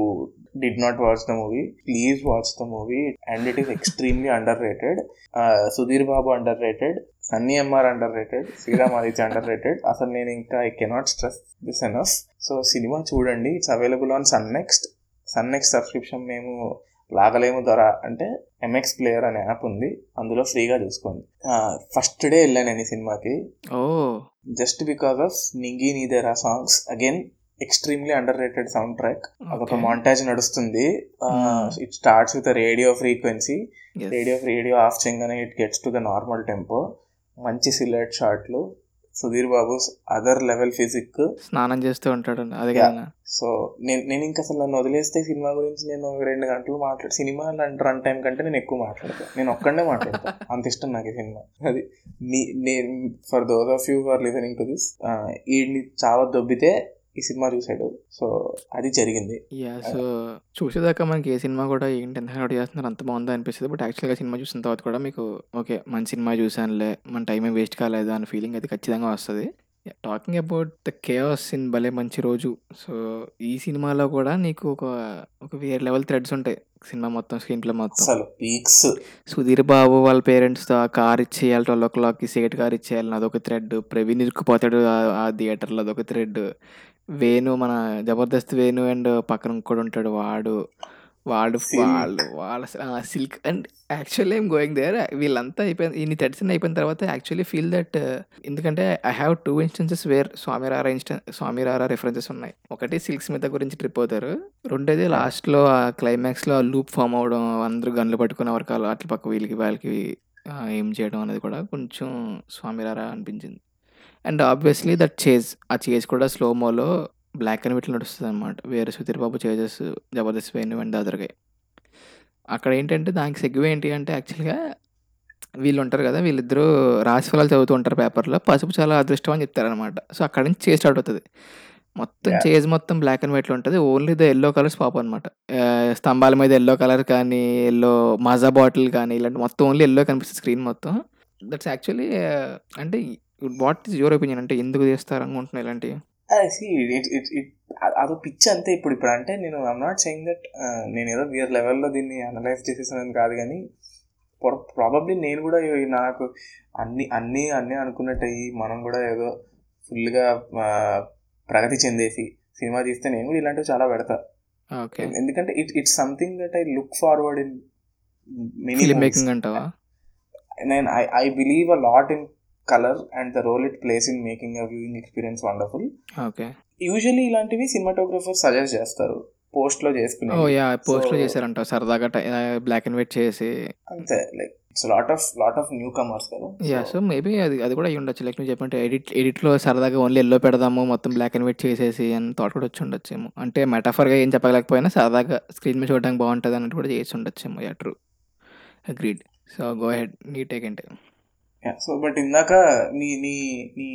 did not watch the movie, please watch the movie. And it is extremely underrated. Uh, Sudhir Babu underrated. Sunny MR underrated. Sriram Aditya underrated. అసలు నేను ఇంకా I cannot stress this enough so cinema చూడండి it's available on Sun NXT Sun NXT subscription మేము లాగలేము ధర అంటే MX player అనే app ఉంది అందులో ఫ్రీగా చూసుకోండి ఫస్ట్ డే వెళ్ళాను నేను ఈ సినిమాకి! Just because of Ningi Needera songs again extremely underrated soundtrack అదొక. మాంటాజ్ నడుస్తుంది. It starts with radio frequency. Radio radio off చేయగానే it gets to the normal tempo మంచి సిలెట్ షాట్లు Sudheer Babu other level physique స్నానం చేస్తూ ఉంటాడు. అదే. కదా! సో నేను నేను ఇంకా అసలు నన్ను వదిలేస్తే సినిమా గురించి నేను ఒక రెండు గంటలు మాట్లాడు సినిమా రన్ టైం కంటే నేను ఎక్కువ మాట్లాడతాను నేను ఒక్కడనే మాట్లాడతాను అంత ఇష్టం నాకు ఈ సినిమా అది నీ నేను for those of you are listening to this ఈడిని చావ దొబ్బితే ఈ సినిమా చూసాడు సో అది జరిగింది యాహ్! సో, చూసేదాకా మనకి ఏ సినిమా కూడా ఏంటి ఎంత హడావిడి చేస్తున్నారు అంత బాగుందా అనిపిస్తది. బట్ యాక్చువల్‌గా సినిమా చూసిన తర్వాత కూడా మీకు ఓకే. మంచి సినిమా చూసానులే మన టైం ఏం వేస్ట్ కాలేదు అనే ఫీలింగ్ అయితే ఖచ్చితంగా వస్తది. Talking about the chaos in భలే మంచి రోజు. సో, ఈ సినిమాలో కూడా నీకు ఒక ఒక వేరే లెవెల్ థ్రెడ్స్ ఉంటాయి. సినిమా మొత్తం స్క్రీన్ ప్లే మొత్తం. పీక్స్ సుధీర్ బాబు వాళ్ళ పేరెంట్స్‌తో ఆ కార్ ఇచ్చేయాలి 12:00కి సేట్ కార్ ఇచ్చేయాలని అదొక థ్రెడ్. ప్రవీణ్ ఇరుక్కుపోతాడు ఆ థియేటర్‌లో అదొక థ్రెడ్. వేణు మన 'జబర్దస్త్ వేణు' అండ్ పక్కన ఇంకోడు ఉంటాడు వాడు. వాడు. వాళ్ళు వాళ్ళ! Silk and actually I'm going there వీళ్ళంతా అయిపోయిన ఇన్ని అన్ని అయిపోయిన తర్వాత యాక్చువల్లీ ఫీల్ దట్ ఎందుకంటే I have 2 instances where Swamy Rara instance Swamy రారా రిఫరెన్సెస్ ఉన్నాయి. ఒకటి సిల్క్ స్మిత గురించి ట్రిప్ అవుతారు. రెండోది లాస్ట్‌లో ఆ క్లైమాక్స్‌లో లూప్ ఫార్మ్ అవ్వడం అందరూ గన్‌లు పట్టుకొని ఎవరికాళ్ళు అట్ల పక్క వీళ్ళకి వాళ్ళకి ఎయిమ్ చేయడం అనేది కూడా కొంచెం స్వామి రారా అనిపించింది. అండ్ ఆబ్వియస్‌లీ దట్ చేజ్ ఆ చేజ్ కూడా స్లో మోలో బ్లాక్ అండ్ వైట్‌లో నడుస్తదనమాట. వేరే Sudheer Babu chases 'Jabardasth Venu' and the other guy. అక్కడ ఏంటంటే దానికి సెగ్వే ఏంటి అంటే యాక్చువల్‌గా వీళ్ళు ఉంటారు కదా! వీళ్ళిద్దరూ రాశి ఫలాలు చదువుతూ ఉంటారు పేపర్‌లో. పసుపు చాలా అదృష్టం అని చెప్తారనమాట. సో, అక్కడి నుంచి చేజ్ స్టార్ట్ అవుతది. మొత్తం! చేజ్ మొత్తం బ్లాక్ అండ్ వైట్‌లో ఉంటది. Only the yellow colours pop అనమాట. స్తంభాల మీద యెల్లో కలర్ కానీ, యెల్లో మాజా బాటిల్ కానీ ఇలాంటి మొత్తం ఓన్లీ యెల్లో కనిపిస్తది స్క్రీన్ మొత్తం. దట్స్ యాక్చువల్లీ అంటే వాట్ ఈస్ యువర్ ఒపీనియన్? అంటే ఎందుకు తీస్తారు అనుకుంటున్నావు ఇలాంటివి? సీ ఇట్ ఇట్ ఇట్ అదో పిచ్చి అంతే ఇప్పుడు ఇప్పుడు అంటే నేను ఐఎమ్ నాట్ సెయింగ్ దట్ నేను ఏదో వేరే లెవెల్లో దీన్ని అనలైజ్ చేసేసానని కాదు కానీ పొర ప్రాబబ్లీ నేను కూడా నాకు అన్ని అన్ని అన్ని అనుకున్నట్టు అయ్యి మనం కూడా ఏదో ఫుల్గా ప్రగతి చెందేసి సినిమా తీస్తే నేను కూడా ఇలాంటివి చాలా పెడతా. ఓకే. ఎందుకంటే it it's something that I look forward in many making అంటావా? నేను I I believe a lot in colour and the role it plays in making a viewing experience wonderful okay usually ఇలాంటివి cinematographer suggest చేస్తారు. పోస్ట్లో చేసుకునే ఓ yeah పోస్ట్లో So- చేశారంట. సరదాగా black and white చేసి. అంతే like it's lot of lot of newcomers కదా. యా సో మేబీ అది అది కూడా అయ్యి ఉండొచ్చు. లైక్ నువ్వు చెప్పంటే ఎడిట్ ఎడిట్లో సరదాగా ఓన్లీ ఎల్లో పెడదాము మొత్తం బ్లాక్ అండ్ వైట్ చేసేసి అని థాట్ కూడా వచ్చి ఉండొచ్చేమో. అంటే మెటాఫర్గా ఏం చెప్పలేకపోయినా సరదాగా స్క్రీన్ మీద చూడడానికి బాగుంటుంది అన్నట్టు కూడా చేసి ఉండొచ్చేమో. Yeah true agreed so go head నీ టేక్ అంటే సో బట్ ఇందాక నీ నీ నీ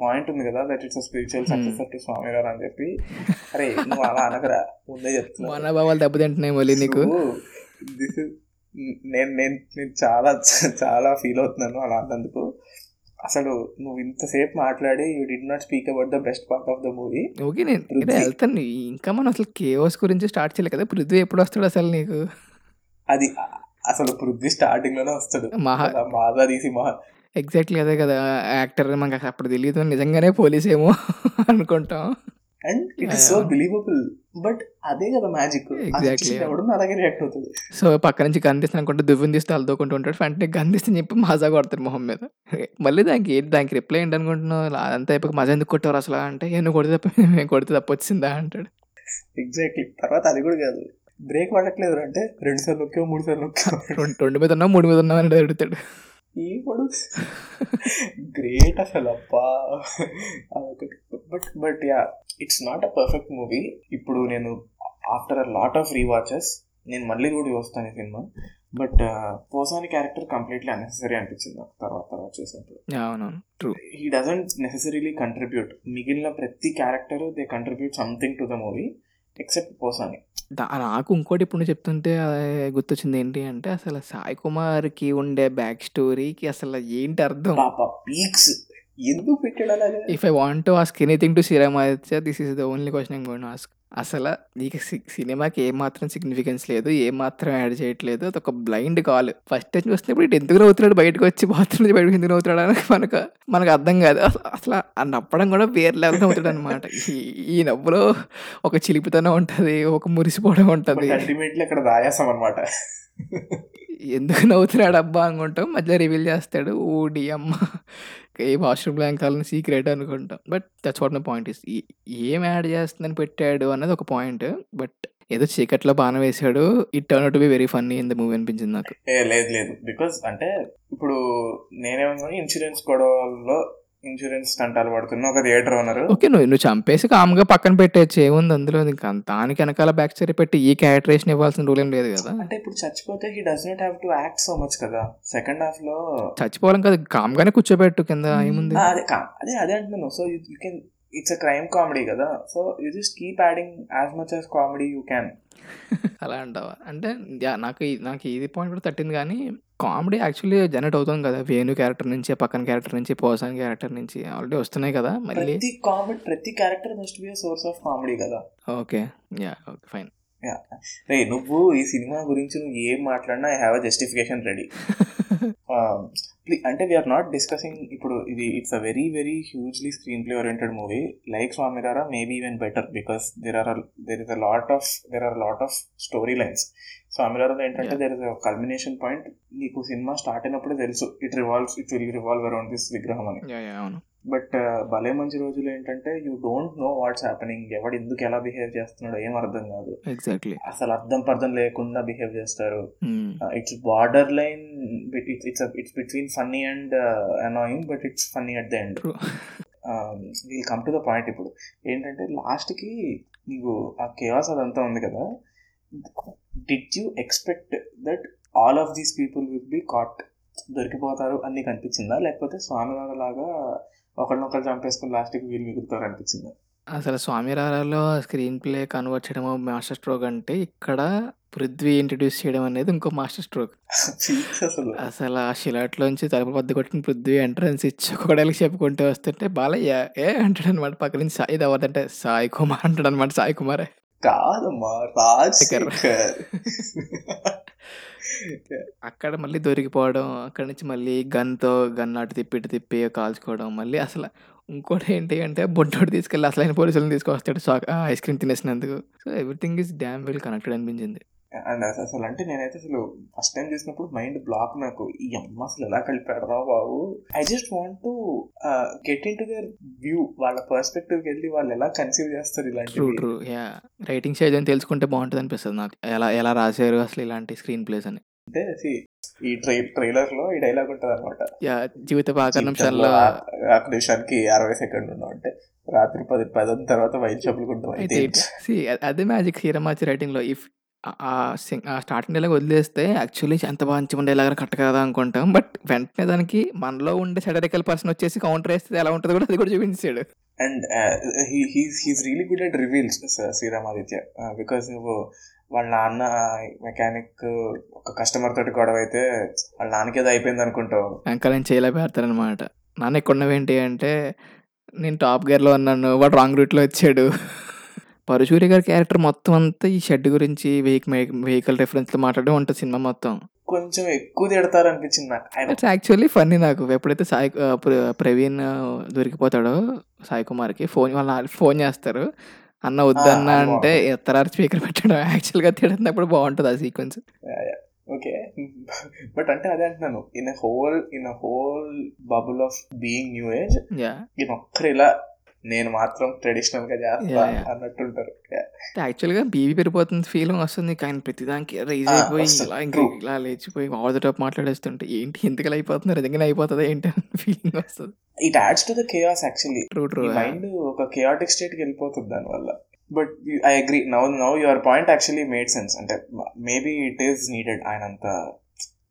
పాయింట్ ఉంది కదా that it's spiritual successor to Swamy గారు అని చెప్పి. అరే నువ్వు అలా అనకరా ముందే చెప్తున్నా. మనోభావాలు దెబ్బతింటున్నాయి మళ్ళీ నీకు. దిస్ నేను నేను నేను చాలా చాలా ఫీల్ అవుతున్నాను అలా అన్నందుకు. అసలు నువ్వు ఇంతసేపు మాట్లాడి you did not speak about the best part of the movie okay నేను వెళ్తాను. ఇంకా మనం అసలు కేఓస్ గురించి స్టార్ట్ చేయలేదు కదా. పృథ్వీ ఎప్పుడు వస్తాడు అసలు నీకు? అది అసలు పృథ్వీ స్టార్టింగ్లోనే వస్తాడు. మహా మాదా తీసి మహా. ఎగ్జాక్ట్లీ అదే కదా యాక్టర్ మనకు అసలు అప్పుడు తెలియదు నిజంగానే పోలీస్ ఏమో అనుకుంటాం. And it is so. Believable but అదే కదా మ్యాజిక్. ఎవడు అలాగే రియాక్ట్ అవుతుంది. సో పక్క నుంచి గంధిస్తాను అనుకుంటే దువ్వుని తీస్తే అల్దుకుంటూ ఉంటాడు వెంటనే గంధిస్తని చెప్పి మజా కొడతారు మొహం మీద. మళ్ళీ దానికి ఏంటి దానికి రిప్లై ఏంటి అనుకుంటున్నావు అంతా అయిపోయి మజా ఎందుకు కొట్టారు అసలు? అంటే "ఏ, నువ్వు కొడితే తప్ప మేము కొడితే తప్పు వచ్చిందా అంటాడు. ఎగ్జాక్ట్లీ తర్వాత అది కూడా కాదు. బ్రేక్ పడట్లేదు అంటే రెండు సార్లు నొక్కావు మూడు సార్లు నొక్కావు. రెండు మీద ఉన్నావు మూడు మీద ఉన్నావు అని అడుగుతాడు. ఈ పొడు గ్రేట్ అసలు అబ్బా. అదొకటి. But but yeah it's not a perfect movie ఇప్పుడు నేను after a lot of rewatches నేను మళ్ళీ కూడా చూస్తాను ఈ cinema. But Posani character completely unnecessary అనిపించింది నాకు తర్వాత తర్వాత చూసినప్పుడు. హీ డజంట్ నెసెసరీలీ కంట్రిబ్యూట్ మిగిలిన ప్రతి character they contribute something to the movie except Posani. దా- నాకు ఇంకోటి ఇప్పుడు నువ్వు చెప్తుంటే గుర్తొచ్చింది ఏంటి అంటే అసలు సాయి కుమార్కి ఉండే బ్యాక్ స్టోరీకి అసలు ఏంటి అర్థం? పాప పీక్స్. ఎందుకు పెట్టాడు అలాగా? If I want to ask anything to Sriramaditya this is the only question I'm gonna ask అసలు నీకు సి- సినిమాకి ఏ మాత్రం సిగ్నిఫికెన్స్ లేదు ఏమాత్రం యాడ్ చేయట్లేదు. అది ఒక బ్లైండ్ కాల్ ఫస్ట్ టైం చూస్తున్నప్పుడు ఇటు ఎందుకు నవ్వుతున్నాడు? బయటకు వచ్చి బాత్రూమ్ నుంచి బయటకు ఎందుకు నవ్వుతున్నాడు? అని మనకు మనకు అర్థం కాదు. అసలు ఆ నవ్వడం కూడా వేరే లెవెల్ నవ్వుతాడు అనమాట ఈ నవ్వులో ఒక చిలిపితనం ఉంటుంది ఒక మురిసిపోవడం ఉంటుంది. అల్టిమేట్లీ అక్కడ దాయాసం అనమాట ఎందుకు నవ్వుతున్నాడు అబ్బా అనుకుంటాం. మధ్యలో రివీల్ చేస్తాడు. ఊడి అమ్మ. ఏ వాష్రూమ్ బ్లాంక్ సీక్రెట్ అనుకుంటాం. But that's what my point is. ఏం యాడ్ చేస్తుందని పెట్టాడు అన్నది ఒక పాయింట్. బట్ ఏదో చీకట్లో బాగా వేసాడు it turn to be very funny in the movie అనిపించింది నాకు. లేదు లేదు. బికాస్ అంటే ఇప్పుడు నేనేమన్నా ఇన్సూరెన్స్ గొడవల్లో ఇన్సూరెన్స్ తంటాలు పడుతున్న ఒక థియేటర్ ఓనర్. ఓకే నువ్వు నువ్వు చంపేసి కామ్గా పక్కన పెట్టేయచ్చు. ఏముంది అందులో? ఇంకా దానికి వెనకాల బ్యాక్ స్టోరీ పెట్టి ఈ క్యారెక్టరేషన్ ఇవ్వాల్సిన రూల్ ఏం లేదు కదా. అంటే ఇప్పుడు చచ్చిపోతే he does not have to act so much కదా. సెకండ్ హాఫ్లో చచ్చిపోవడం కదా కామ్గానే కూర్చోబెట్టు కింద ఏముంది? అదే కా- అదే అదే అంటున్నాను. So you can it's a crime comedy కదా. So you just keep adding as much as comedy you can అలా అంటావా? అంటే నాకు ఈ- నాకు ఇది పాయింట్ కూడా తట్టింది కానీ కామెడీ యాక్చువల్లీ జనరేట్ అవుతుంది కదా. వేణు క్యారెక్టర్ నుంచి పక్కన క్యారెక్టర్ నుంచి పోసాన్ క్యారెక్టర్ నుంచి ఆల్రెడీ వస్తున్నాయి కదా మళ్ళీ. ప్రతి కామెడీ ప్రతి character must be source of comedy కదా. ఓకే. Yeah okay fine. రే నువ్వు ఈ సినిమా గురించి నువ్వు ఏం మాట్లాడినా I have a justification ready అంటే వీఆర్ నాట్ డిస్కసింగ్ ఇప్పుడు ఇది it's a very very hugely screenplay oriented movie like Swamy Ra Ra maybe even better because there are there is a lot of there are lot of story lines స్వామిరారాలో ఏంటంటే. There is a culmination point నీకు cinema start అయినప్పుడే తెలుసు. It revolves it will revolve around this విగ్రహం అని. But భలే మంచి రోజులు ఏంటంటే you don't know what's happening ఎవడు ఎందుకు ఎలా బిహేవ్ చేస్తున్నాడో ఏం అర్థం కాదు. ఎగ్జాక్ట్లీ అసలు అర్థం పర్థం లేకుండా బిహేవ్ చేస్తారు. It's borderline it's it's it's between funny and annoying but it's funny at the end. We'll come to the point ఇప్పుడు. ఏంటంటే లాస్ట్కి నీకు ఆ కేవాస్ అదంతా ఉంది కదా. Did you expect that all of these people will be caught దొరికిపోతారు అని నీకు అనిపించిందా? లేకపోతే స్వామివారి లాగా ఒకరినొకరు చంపేసుకుని లాస్ట్కి వీళ్ళు మిగులుతారు అనిపించిందా? అసలు స్వామిరారాలో స్క్రీన్ ప్లే కన్వర్ట్ చేయడం మాస్టర్ స్ట్రోక్ అంటే ఇక్కడ పృథ్వీ ఇంట్రడ్యూస్ చేయడం అనేది ఇంకో మాస్టర్ స్ట్రోక్ అసలు. ఆ శిలాట్లోంచి తలుపు బద్ద కొట్టిన పృథ్వీ ఎంట్రన్స్ ఇచ్చి ఒక్కొక్కడికి చెప్పుకుంటూ వస్తుంటే బాలయ్య ఏ అంటాడు అనమాట పక్క నుంచి సాయి ఇది ఎవరిదంటే సాయి కుమార్ అంటాడు అనమాట సాయి కుమారే. కాదమ్మా రాజ్ శేఖర్. శేఖర్. అక్కడ మళ్ళీ దొరికిపోవడం అక్కడ నుంచి మళ్ళీ గన్తో గన్ అటు తిప్పి ఇటు తిప్పి కాల్చుకోవడం మళ్ళీ అసలు ఇంకోటి ఏంటి అంటే బొడ్డోడు తీసుకెళ్ళి అసలైన పోలీసులను తీసుకొస్తాడు ice cream తినేసినందుకు. So everything is damn well connected అనిపించింది. అండ్ అసలు అంటే నేనైతే అసలు ఫస్ట్ టైం చూసినప్పుడు మైండ్ బ్లాక్ నాకు. ఈ అమ్మ అసలు ఎలా కలిపాడు రా బాబు? I just want to get into their view వాళ్ళ పర్స్పెక్టివ్ వెళ్ళి వాళ్ళు ఎలా కన్సీవ్ చేస్తారు యా రైటింగ్ స్టేజ్ అని తెలుసుకుంటే బాగుంటుంది అనిపిస్తుంది నాకు. ఎలా ఎలా రాశారు అసలు ఇలాంటి స్క్రీన్ ప్లేస్ అని. అంటే ఈ ట్రై ట్రైలర్లో ఈ డైలాగ్ ఉంటది అనమాట జీవిత నిమిషానికి అరవై సెకండ్ ఉన్నాం అంటే రాత్రి పది పది తర్వాత వైన్ షాపులు అదే మ్యాజిక్ హీరమాచి రైటింగ్లో. ఇఫ్ ఆ సింగ్ ఆ స్టార్టింగ్ డైలాగ్ వదిలేస్తే యాక్చువల్లీ ఎంత మంచి డైలాగ్ కట్ట కదా అనుకుంటాం. బట్ వెంటనే దానికి మనలో ఉండే సెటరికల్ పర్సన్ వచ్చేసి కౌంటర్ వేస్తే ఎలా ఉంటుందో కూడా అది కూడా చూపించాడు. And he's he's really good at reveals Sriram Adittya because నువ్వు వాళ్ళ నాన్న మెకానిక్ ఒక కస్టమర్ తోటి గొడవ అయితే వాళ్ళ నాన్నకి ఏదో అయిపోయింది అనుకుంటావు. వెంకలం చేయలే పెడతారనమాట నాన్న ఎక్కున్నవేంటి అంటే నేను టాప్ గేర్లో ఉన్నాను వాడు రాంగ్ రూట్లో వచ్చాడు. పరశూరి గారి క్యారెక్టర్ మొత్తం అంతా ఈ షెడ్ గురించి వెహికల్ వెహికల్ రెఫరెన్స్లో మాట్లాడడం ఉంటుంది సినిమా మొత్తం. కొంచెం ఎక్కువ తిడతారు అనిపించింది నాకు ఇట్స్ యాక్చువల్లీ ఫన్నీ నాకు. ఎప్పుడైతే సాయి ప్రవీణ్ దొరికిపోతాడో సాయి కుమార్కి ఫోన్ వాళ్ళ ఫోన్ చేస్తారు. అన్న వద్దన్న అంటే ఎత్తరారు స్పీకర్ పెట్టడం. యాక్చువల్గా తిడుతున్నప్పుడు బాగుంటుంది ఆ సీక్వెన్స్. ఓకే. బట్ అంటే అదే అంటున్నాను. In whole in whole bubble of being new age yeah ఈయన ఒక్కరు ఇలా నేను మాత్రం ట్రెడిషనల్గా చేస్తా. అన్నట్టుంటారు. Yeah. యాక్చువల్గా బీవీ పెరిగిపోతుంది ఫీలింగ్ వస్తుంది కానీ ప్రతిదానికి రైజ్ అయిపోయి. ఇలా ఇంకా. ఇలా లేచిపోయి ఆల్ ద టాప్ మాట్లాడేస్తుంటే ఏంటి ఎందుకు అయిపోతున్నారు? ఎందుకని అయిపోతుంది ఏంటి? ఫీలింగ్ వస్తుంది. It adds to the chaos actually true true mind ఒక కెయాటిక్ స్టేట్కి వెళ్ళిపోతుంది దానివల్ల. But I agree now now your point actually made sense అంటే మేబీ ఇట్ ఈస్ నీడెడ్ ఆయన అంత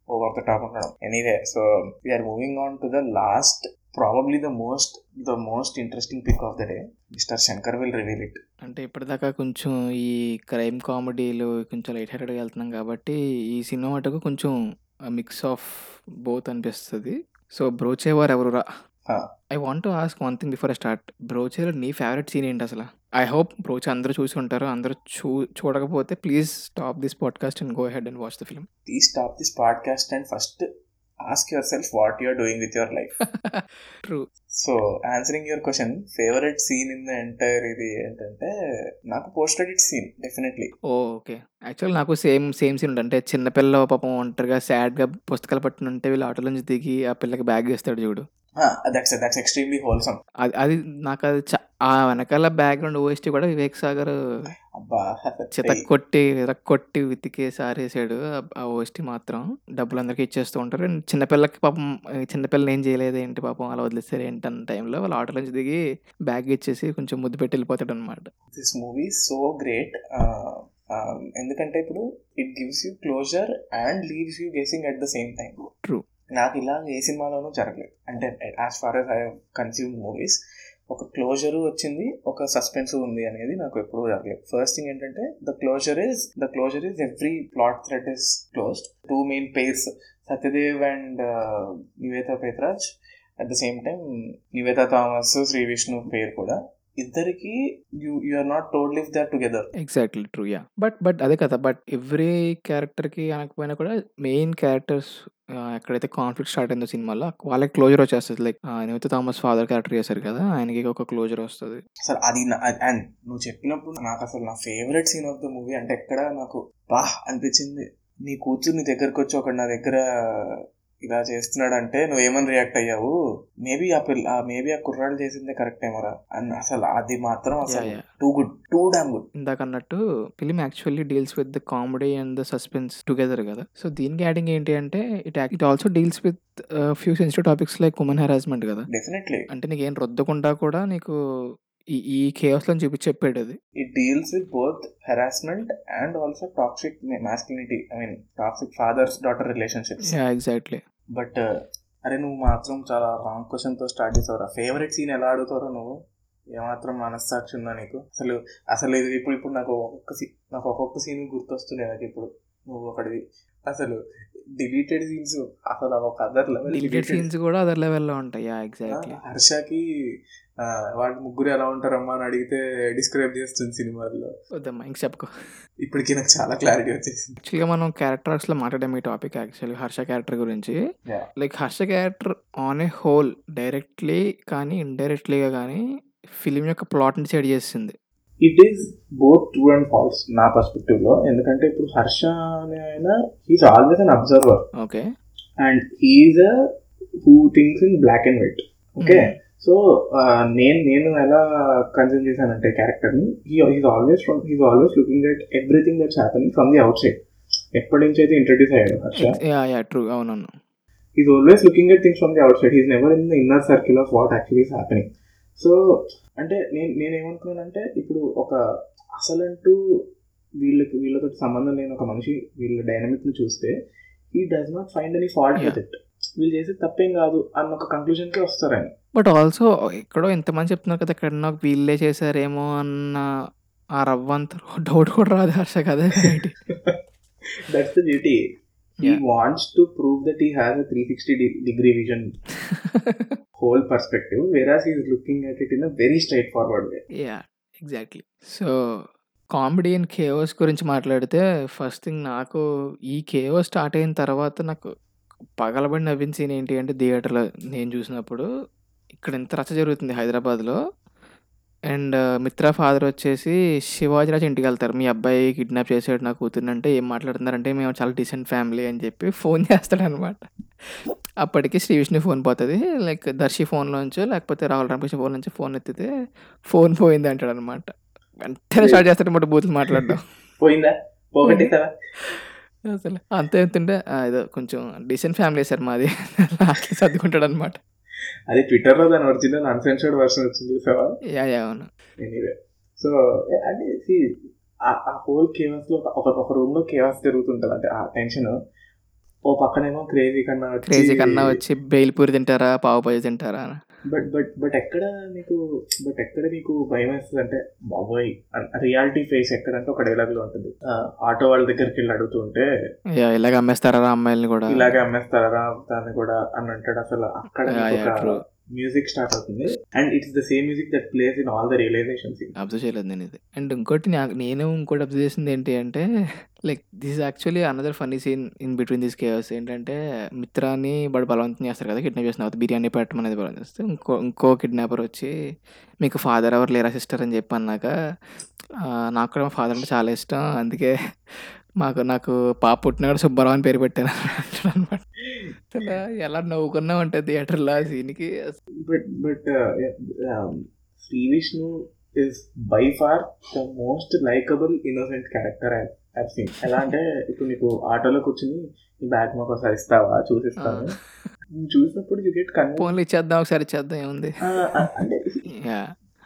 ఓవర్ ద టాప్ ఉండడం. Anyway so we're moving on to the last probably the most the most interesting pick of the day Mr Shankar will reveal it అంటే ఇప్పటిదాకా కొంచెం ఈ crime కామెడీలు కొంచెం light హార్టెడ్గా వెళ్తున్నాం కాబట్టి ఈ సినిమా మటుకు కొంచెం మిక్స్ ఆఫ్ బోత్ అనిపిస్తుంది. So Brochevarevarura Huh. I want ask one thing before I start బ్రోచేలో నీ ఫేవరెట్ సీన్ ఏంటి అసలు? ఐ హోప్ బ్రోచే అందరూ చూసి ఉంటారు అందరూ చూ చూడకపోతే please stop this podcast and go ahead and watch the film please stop this podcast and first ask yourself what you're doing with your life true so answering your question favourite scene in the entire ఇది ఏంటంటే నాకు post credit scene definitely okay. Actual నాకు same same scene ఉంటుంది అంటే చిన్నపిల్ల పాపం ఒంటరిగా సాడ్గా పుస్తకాలు పట్టుకుని ఉంటే వీళ్ళు ఆటో నుంచి దిగి ఆ పిల్లకి బ్యాగ్ ఇస్తాడు చూడు. దట్స్ దట్స్ ఎక్స్ట్రీమ్లీ హోల్సమ్ అది నాకు అది ఆ వెనకాల బ్యాక్గ్రౌండ్ ఓఎస్టీ కూడా వివేక్ సాగర్ అబ్బా చితక్ కొట్టి ఉతికేసి ఆరేసాడు ఆ- ఓఎస్టీ మాత్రం. డబ్బులు అందరికీ ఇచ్చేస్తూ ఉంటారు. చిన్నపిల్లకి పాపం చిన్నపిల్లని ఏం చేయలేదు ఏంటి పాపం అలా వదిలేస్తారు ఏంటి అన్న టైంలో వాళ్ళు ఆటో నుంచి దిగి బ్యాగ్ ఇచ్చేసి కొంచెం ముద్దు పెట్టి వెళ్ళిపోతాడు అనమాట దిస్ మూవీ సో గ్రేట్ ఎందుకంటే ఇప్పుడు it gives you closure and leaves you guessing at the same time True. నాకు ఇలా ఏ సినిమాలోనూ జరగలేదు. అంటే as far as I consume movies ఒక క్లోజరు వచ్చింది ఒక సస్పెన్స్ ఉంది అనేది నాకు ఎప్పుడూ జరగలేదు. ఫస్ట్ థింగ్ ఏంటంటే the closure is the closure is every plot thread is closed two main pairs Satyadev and Nivetha Pethuraj at the same time Nivetha Thomas Sree Vishnu పేరు కూడా ఇద్దరికి you you are not told live there together exactly true yeah but but అదే కదా but every క్యారెక్టర్కి అనకపోయినా కూడా main characters ఎక్కడైతే conflict start అయిందో సినిమాలో వాళ్ళకి క్లోజర్ వచ్చేస్తుంది. Like Niveda Thomas father character చేశారు కదా ఆయనకి ఒక క్లోజర్ వస్తుంది. అసలు అది అండ్ నువ్వు చెప్పినప్పుడు నాకు అసలు నా favourite scene of the movie అంటే ఎక్కడ నాకు బా అనిపించింది. నీ కూతురు నీ దగ్గరకు వచ్చి ఒకడు నా దగ్గర ఇలా చేస్తున్నాడు అంటే నువ్వు ఏమని రియాక్ట్ అయ్యావు? మేబీ ఆ పిల్ల మేబీ ఆ కుర్రాడు చేసిందే కరెక్ట్ ఏమోరా. అని అసలు అది మాత్రం అసలు. Too good too damn good ఇందాక అన్నట్టు film actually deals with the comedy and the suspense together కదా. సో దీనికి యాడింగ్ ఏంటి అంటే it it also deals with few sensitive topics like women harassment కదా. డెఫినెట్లీ అంటే నీకు ఏం రుద్దకుండా కూడా నీకు ఈ ఈ కేవస్లో చూపించి చెప్పాడు అది. It deals with both harassment and also toxic masculinity I mean toxic fathers daughter relationships yeah exactly but uh, అరే నువ్వు మాత్రం చాలా రాంగ్ క్వశ్చన్తో స్టార్ట్ చేసావురా. ఫేవరెట్ సీన్ ఎలా ఆడుతారో నువ్వు? ఏమాత్రం మనస్సాక్షి ఉందా నీకు? అసలు అసలు ఇది ఇప్పుడు ఇప్పుడు నాకు ఒక్కొక్క సీ నాకు ఒక్కొక్క సీన్ గుర్తొస్తున్నాయి నాకు ఇప్పుడు. నువ్వు ఒకటిది అసలు డిలీటెడ్ సీన్స్ అసలు ఒక అదర్ లెవెల్ డిలీటెడ్ సీన్స్ కూడా అదర్ లెవెల్లో ఉంటాయి యా ఎగ్జాక్ట్లీ హర్షకి వాడి ముగ్గురు ఎలా ఉంటారమ్మా అని అడిగితే డిస్క్రైబ్ చేస్తుంది సినిమాలో వద్దమ్మా ఇంక చెప్పుకో. ఇప్పటికి నాకు చాలా క్లారిటీ వచ్చేసింది. యాక్చువల్గా మనం క్యారెక్టర్స్లో మాట్లాడాం ఈ టాపిక్ యాక్చువల్గా హర్ష క్యారెక్టర్ గురించి. Like Harsha character on a whole directly కానీ ఇండైరెక్ట్లీగా కానీ ఫిలిం యొక్క ప్లాట్ని సెట్ చేసింది it is both true and false నా పర్స్పెక్టివ్లో. ఎందుకంటే ఇప్పుడు హర్ష అనే ఆయన he's always an observer okay and he's who things in black and white okay so నేను నేను ఎలా కన్జ్యూమ్ చేశానంటే క్యారెక్టర్ని he's always from he's always looking at everything that's happening from the outside ఎప్పటి నుంచి అయితే ఇంట్రడ్యూస్ అయ్యాడు హర్ష? ట్రూ అవునవును. He's always looking at things from the outside. He's never in the inner circle of what actually is happening. So అంటే నేను నేను ఏమనుకున్నానంటే ఇప్పుడు ఒక అసలంటూ వీళ్ళకి వీళ్ళతో సంబంధం లేని ఒక మనిషి వీళ్ళ డైనమిక్ని చూస్తే he does not find any fault with it వీళ్ళు చేసే తప్పేం కాదు అన్న ఒక కంక్లూజన్కి వస్తారు ఆయన బట్ ఆల్సో ఎక్కడో ఇంతమంది చెప్తున్నారు కదా ఇక్కడ నాకు వీళ్ళే చేశారేమో అన్న ఆ రవ్వంత డౌట్ కూడా రాదు హర్ష కదా that's the beauty he Yeah. Wants to prove that he has a three sixty degree vision whole perspective whereas is looking at it in a very straightforward way yeah exactly so comedy and chaos గురించి మాట్లాడితే first thing నాకు ఈ KO start అయిన తర్వాత నాకు పగలబడి నవ్విన scene ఏంటి అంటే థియేటర్లో నేను చూసినప్పుడు ఇక్కడ ఎంత రచ్చ జరుగుతుంది హైదరాబాద్లో. అండ్ మిత్ర ఫాదర్ వచ్చేసి శివాజీరాజ్ ఇంటికి వెళ్తారు. మీ అబ్బాయి కిడ్నాప్ చేసాడు నా కూతుర్ని అంటే ఏం మాట్లాడుతున్నారంటే మేము చాలా డీసెంట్ ఫ్యామిలీ అని చెప్పి ఫోన్ చేస్తాడు అనమాట అప్పటికి శ్రీ విష్ణు ఫోన్ పోతుంది. లైక్ దర్శి ఫోన్లోంచో లేకపోతే రాహుల్ రామకృష్ణ ఫోన్ నుంచి ఫోన్ ఎత్తితే ఫోన్ పోయింది అంటాడు అనమాట వెంటనే స్టార్ట్ చేస్తాడు అనమాట బూతులు మాట్లాడడం. పోయిందా? అసలు అంతే ఎంతుంటే ఏదో కొంచెం డీసెంట్ ఫ్యామిలీ సార్ మాది. సర్దుకుంటాడు అనమాట అది ట్విట్టర్లో దాని ఒరిజినల్ అన్సెన్సర్డ్ వర్షన్ వచ్చింది చూసావా? ఎనీవే సో అంటే ఆ- హోల్ కేవస్లో ఒక ఒక రూమ్లో కేవస్ జరుగుతుంటది. అంటే ఆ టెన్షన్ ఓ పక్కనేమో క్రేజీ కన్నా క్రేజీ కన్నా వచ్చి బెయిల్పూరి తింటారా పావు తింటారా అని. బట్ బట్ బట్ ఎక్కడ నీకు బట్ ఎక్కడ నీకు భయం వేస్తుంది అంటే బాబోయ్ రియాలిటీ ఫేస్ ఎక్కడంటే ఒక డైలాగ్లో ఉంటుంది. ఆటో వాళ్ళ దగ్గరికి వెళ్ళి అడుగుతుంటే ఇలాగ అమ్మేస్తారా రా అమ్మాయిల్ని కూడా? ఇలాగే అమ్మేస్తారా దాన్ని కూడా అని అంటాడు అసలు. అక్కడ మ్యూజిక్ స్టార్ట్ అవుతుంది. And it's the same music that plays in all the realisation observe చేయలేదు నేను ఇది. అండ్ ఇంకోటి నేను ఇంకోటి అబ్జర్వ్ చేసింది ఏంటి అంటే like this actually another funny scene in between this caves ఏంటంటే మిత్రాన్ని బడి బలవంతం చేస్తారు కదా కిడ్నాప్ చేసిన తర్వాత బిర్యానీ పెట్టడం అనేది బలవంతం చేస్తే ఇంకో ఇంకో కిడ్నాపర్ వచ్చి మీకు ఫాదర్ ఎవరు లేరా సిస్టర్ అని చెప్పి అన్నాక నాకు కూడా మా ఫాదర్ అంటే చాలా ఇష్టం. అందుకే మాకు నాకు పాప పుట్టినాడు సుబ్బారావు అని పేరు పెట్టాను అనమాట. అసలు ఎలా నవ్వుకున్నాం అంటే థియేటర్లో ఆ సీన్కి? But but Sree Vishnu is by far the most likable innocent character I scene ఎలా అంటే ఇప్పుడు నీకు ఆటోలో కూర్చుని నీ బ్యాగ్ మాకు ఒకసారి ఇస్తావా? చూసిస్తాను. చూసినప్పుడు యూ గెట్ కన్వెన్స్ ఫోన్లు ఇచ్చేద్దాం ఒకసారి ఇచ్చేద్దాం ఏముంది? అంటే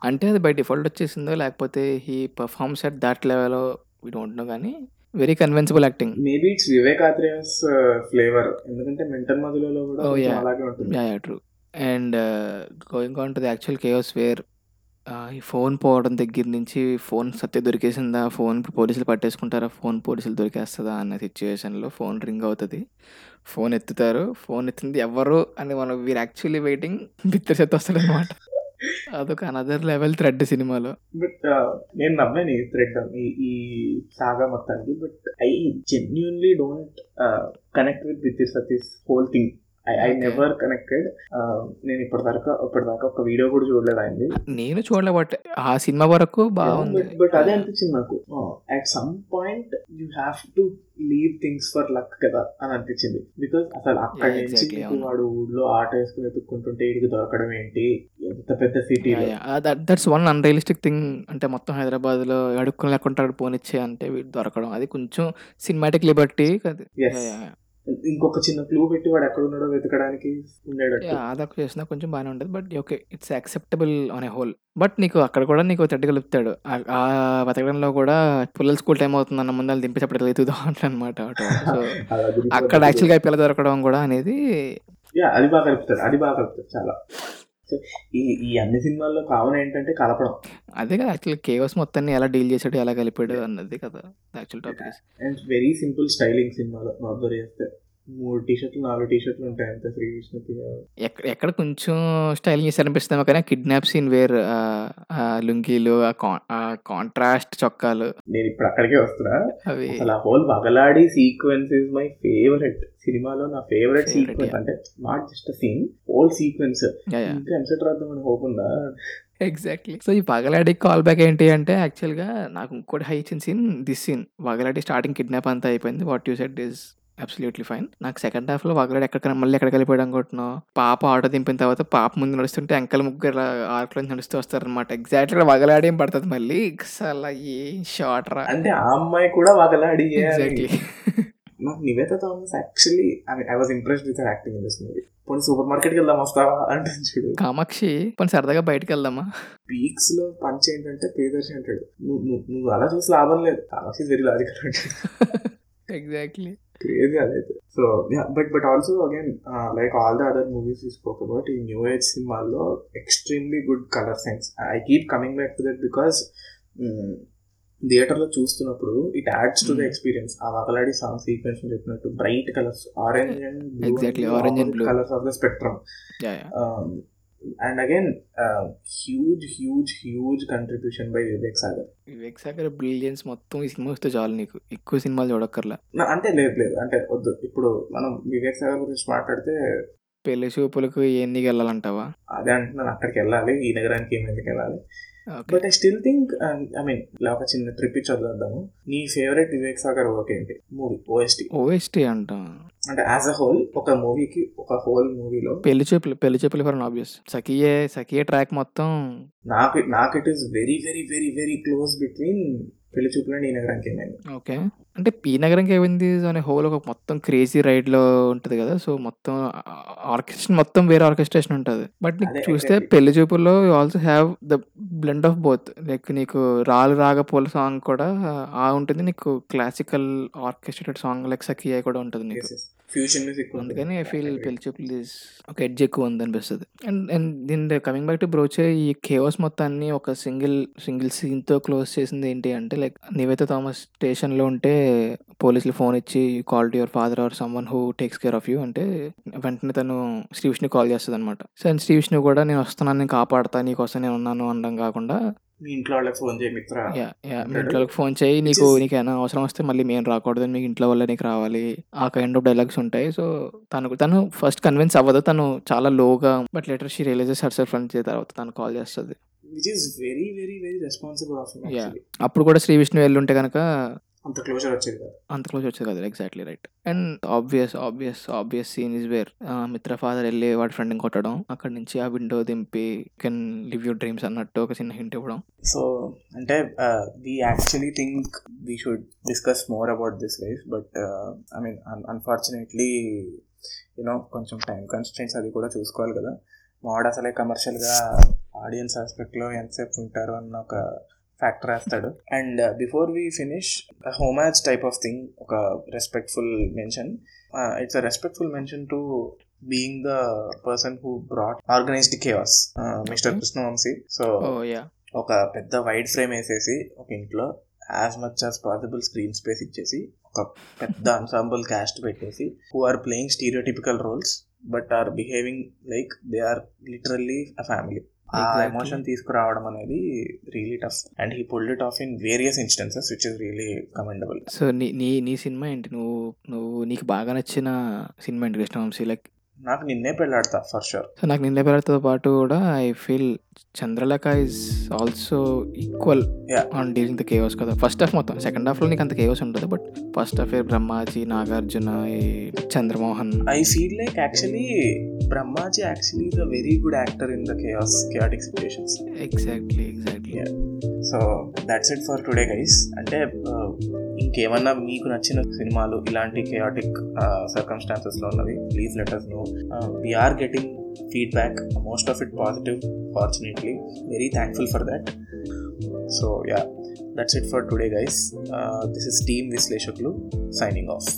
అంటే అది బై డిఫాల్ట్ వచ్చేసిందో లేకపోతే he performs at that level we don't know కానీ very convincible acting maybe it's Vivek Athreya's flavour ఎందుకంటే మెంటల్ మధులలో కూడా Oh. అలాగే ఉంటుంది. Yeah yeah true and going on to the actual chaos where ఈ phone పోవడం దగ్గర నుంచి ఫోన్ సత్య దొరికేసిందా? ఫోన్ పోలీసులు పట్టేసుకుంటారా? ఫోన్ పోలీసులు దొరికేస్తుందా? అన్న సిచ్యువేషన్లో ఫోన్ రింగ్ అవుతుంది. ఫోన్ ఎత్తుతారు. ఫోన్ ఎత్తింది ఎవరు? అని మనం వీరు యాక్చువల్లీ వెయిటింగ్ బిత్తర్ సెత్ వస్తాడు అనమాట అదొక అనదర్ లెవెల్ థ్రెడ్ సినిమాలో. బట్ uh, నేను నమ్మాను ఈ థ్రెడ్ ఈ ఈ సాగా మొత్తానికి but I genuinely don't connect with with Satish whole thing I I. Never connected నేను ఇప్పటిదాకా ఇప్పటిదాకా ఒక వీడియో కూడా చూడలేదు అయింది నేను చూడలే బట్ ఆ సినిమా వరకు బాగుంది. బట్ అదే అనిపించింది నాకు. At some point you have to leave things for luck కదా అని అనిపించింది. బికాస్ అసలు అక్కడి నుంచి. వాడు ఊళ్ళో ఆట వేసుకుని వెతుక్కుంటుంటే ఇడికి దొరకడం ఏంటి? ఎంత పెద్ద సిటీలో దట్స్ వన్ అన్రియలిస్టిక్ థింగ్ అంటే మొత్తం హైదరాబాద్లో అడుక్కుని లేకుండా అక్కడ పోనిచ్చే అంటే వీడు దొరకడం. అది కొంచెం సినిమాటిక్ లిబర్టీ Yes. ఇంకొక చిన్న క్లూ పెట్టి వాడు ఎక్కడ ఉన్నాడో వెతకడానికి ఉండేటట్టు. అదొక చేసినా కొంచెం బాగానే ఉంటుంది. But okay it's acceptable on a whole but నీకు అక్కడ కూడా నీకు థర్డ్ కలుపుతాడు. ఆ- వెతకడంలో కూడా పిల్లల స్కూల్ టైం అవుతుంది అన్న ముందు దింపేటప్పుడు ఎదుగుదాం అనమాట సో అక్కడ యాక్చువల్గా పిల్ల దొరకడం కూడా అనేది అది బాగా కలుపుతాడు. అది బాగా కలుపుతాడు చాలా. ఈ ఈ అన్ని సినిమాల్లో కావన ఏంటంటే కలపడం. అదే కదా యాక్చువల్ కేవస్ మొత్తాన్ని ఎలా డీల్ చేసాడు ఎలా కలిపాడు అన్నది కదా actual topic and very simple styling సినిమాలో అబ్జర్వ్ చేస్తే మూడు టీ షర్ట్లు నాలుగు టీ షర్ట్లు ఉంటాయి. అంతే శ్రీ ఎక్కడ కొంచెం స్టైల్ చేసి అనిపిస్తామో కానీ కిడ్నాప్ సీన్ వేర్. లుంగీలు ఆ కాంట్రాస్ట్ చొక్కాలు. నేను ఇప్పుడు అక్కడికే వస్తున్నా. అవి అసలు ఆ హోల్ వగలాడి సీక్వెన్స్ ఇస్ మై ఫేవరెట్ సినిమాలో నా ఫేవరెట్ సీక్వెన్స్. అంటే not just scene whole sequence. ఇంకా ఎంసెట్ రాద్దామని హోప్ ఉందా? ఎగ్జాక్ట్లీ సో ఈ పగలాడి కాల్ బ్యాక్ ఏంటి అంటే యాక్చువల్గా నాకు ఇంకోటి హై ఇచ్చిన సీన్ దిస్ సీన్ వగలాడి స్టార్టింగ్ కిడ్నాప్ అంతా అయిపోయింది. What you set is absolutely fine నాకు సెకండ్ హాఫ్లో వగలాడి ఎక్కడ మళ్ళీ ఎక్కడికి వెళ్ళిపోయాడు అనుకుంటున్నావు పాప ఆటో దింపిన తర్వాత పాప ముందు నడుస్తుంటే అంకల్ ముగ్గురు ఆర్కులో నడుస్తూ వస్తారనమాట ఎగ్జాక్ట్లీ వగలాడి పడుతుంది మళ్ళీ? అసలు ఏం షార్ట్ రా. అంటే ఆ అమ్మాయి కూడా వగలాడి ఎగ్జాక్ట్లీ నాకు Nivetha Thomas actually I was impressed with acting in this movie పోనీ సూపర్ మార్కెట్కి వెళ్దాం వస్తావా? అంటే చూడు. కామాక్షి కొన్ని సరదాగా బయటకు వెళ్దామా? పీక్స్లో పంచ్ ఏంటంటే ప్రియదర్శి అంటాడు. నువ్వు అలా చూసి లాభం లేదు. కామాక్షి వెరీ లాజికల్ అంటాడు ఎగ్జాక్ట్లీ క్రేజీ అదైతే. So but but also again like all the other movies spoke about ఈ న్యూ ఏజ్ సినిమాల్లో extremely good colour sense I keep coming back to that because థియేటర్లో చూస్తున్నప్పుడు it adds to the. Experience ఆ వకలాడి song sequence చెప్పినట్టు bright colours orange and Exactly, orange and blue. Colours of the spectrum and again huge huge huge contribution by Vivek Sagar Vivek Sagar brilliance మొత్తం ఈ cinema వస్తే చాలు నీకు. ఎక్కువ సినిమాలు చూడక్కర్లా. అంటే లేదు లేదు. అంటే వద్దు. ఇప్పుడు మనం వివేక్ సాగర్ గురించి మాట్లాడితే పెళ్ళి చూపులకు ఎన్నికి వెళ్ళాలంటావా అదే అంటున్నాను అక్కడికి వెళ్ళాలి ఈ నగరానికి ఏం ఎందుకు వెళ్ళాలి? But I still think I mean ఇలా ఒక చిన్న ట్రిప్ ఇచ్చి వదిలేద్దాము నీ ఫేవరెట్ వివేక్ సాగర్ వర్క్ ఏంటి? మూవీ ఓఎస్టీ ఓఎస్టీ అంట? అంటే యాజ్ అ హోల్ ఒక మూవీకి ఒక హోల్ మూవీలో పెళ్ళి Choopulu Pelli Choopulu for obvious సఖియే సఖియే track మొత్తం. నాకు నాకు it is very very very very close between Pelli Choopulu ఈ నగరానికి ఏమైంది? ఓకే. అంటే పీ నగరంకి ఏమైంది అనే హోల్ ఒక మొత్తం క్రేజీ రైడ్లో ఉంటది కదా సో మొత్తం ఆర్కెస్ట్రేషన్ మొత్తం వేరే ఆర్కెస్ట్రేషన్ ఉంటది. బట్ నీకు చూస్తే. పెళ్ళి చూపుల్లో also have the blend of both. Like నీకు రాలు రాగ పూల సాంగ్ కూడా ఆ ఉంటుంది. నీకు క్లాసికల్ ఆర్కెస్ట్రేటెడ్ సాంగ్ లైక్ సఖియా కూడా ఉంటుంది నీకు. ఫ్యూజన్ మ్యూజిక్ అందుకని I feel Pelli Choopulu is ఒక ఎడ్జ్ ఎక్కువ ఉంది అనిపిస్తుంది అండ్ అండ్ దీని కమింగ్ బ్యాక్ టు బ్రోచే ఈ కేవస్ మొత్తాన్ని ఒక సింగిల్ సింగిల్ సీన్తో క్లోజ్ చేసింది ఏంటి అంటే లైక్ నివేత థామస్ స్టేషన్లో ఉంటే పోలీసులు ఫోన్ ఇచ్చి call to your father or someone who takes care of you అంటే వెంటనే తను శ్రీ విష్ణు కాల్ చేస్తుంది అనమాట సో అండ్ శ్రీ విష్ణు కూడా నేను వస్తున్నాను నేను కాపాడతా నీకోసం నేను ఉన్నాను అనడం కాకుండా మీ ఇంట్లో వాళ్ళకి ఫోన్ చేయ మిత్ర యా యా మీ అంటాడు. ఇంట్లోకి ఫోన్ చేయి. నీకు నీకు ఏమైనా అవసరం వస్తే మళ్ళీ మేము రాకూడదు మీకు ఇంట్లో వల్ల నీకు రావాలి. ఆ కైండ్ ఆఫ్ డైలాగ్స్ ఉంటాయి. సో తనకు తను ఫస్ట్ కన్విన్స్ అవ్వదు. తను చాలా లోగా but later she realizes herself అని తర్వాత తను కాల్ చేస్తుంది. Which is very very very responsible of. అప్పుడు కూడా శ్రీ విష్ణు వెళ్ళుంటే కనుక అంత క్లోజర్ వచ్చేది కాదు. అంత క్లోజ్ వచ్చేది కదా. Exactly right and obvious obvious obvious scene is where Mitra father వెళ్ళి వాడి ఫ్రెండ్ని కొట్టడం అక్కడ నుంచి ఆ విండో దింపి కెన్ లివ్ యూర్ డ్రీమ్స్ అన్నట్టు ఒక చిన్న హింట్ ఇవ్వడం. సో అంటే we actually think we should discuss more about this life but I mean unfortunately you know కొంచెం టైం కన్స్టెంట్స్ అది కూడా చూసుకోవాలి కదా. మావాడు అసలే కమర్షియల్గా ఆడియన్స్ ఆస్పెక్ట్లో ఎంతసేపు ఉంటారు అన్న ఒక ఫ్యాక్టర్ వేస్తాడు and before we finish homage type of thing ఒక respectful mention it's a respectful mention to being the person who brought organised chaos mister. Krishna Vamsi so ఒక పెద్ద వైడ్ ఫ్రేమ్ వేసేసి ఒక ఇంట్లో as much as possible screen space ఇచ్చేసి ఒక పెద్ద ensemble cast పెట్టేసి who are playing stereotypical roles but are behaving like they are literally a family ah. Emotion తీసుకురావడం అనేది really tough and he pulled it off in various instances which is really commendable so నీ నీ నీ cinema ఏంటి? నువ్వు నువ్వు నీకు బాగా నచ్చిన సినిమా ఏంటి కృష్ణవంశీ? లైక్ నాకు నిన్నే పెళ్ళాడతా ఫర్ షూర్ సో నాకు నిన్న పేరుతో పాటు కూడా I feel Chandralekha is also equal. On dealing the chaos కదా. ఫస్ట్ హాఫ్ మొత్తం సెకండ్ హాఫ్లో నీకు అంత కేవస్ ఉంటుంది but first half Brahmaji Nagarjuna Chandramohan. I feel like actually Brahmaji actually is a very good actor in the chaos chaotic situations exactly exactly. So that's it for today guys అంటే ఇంకేమన్నా మీకు నచ్చిన సినిమాలు ఇలాంటి chaotic సర్కమ్స్టాన్సెస్లో ఉన్నవి please let us know we're getting feedback most of it positive fortunately very thankful for that so yeah that's it for today guys this is team విశ్లేషకులు signing of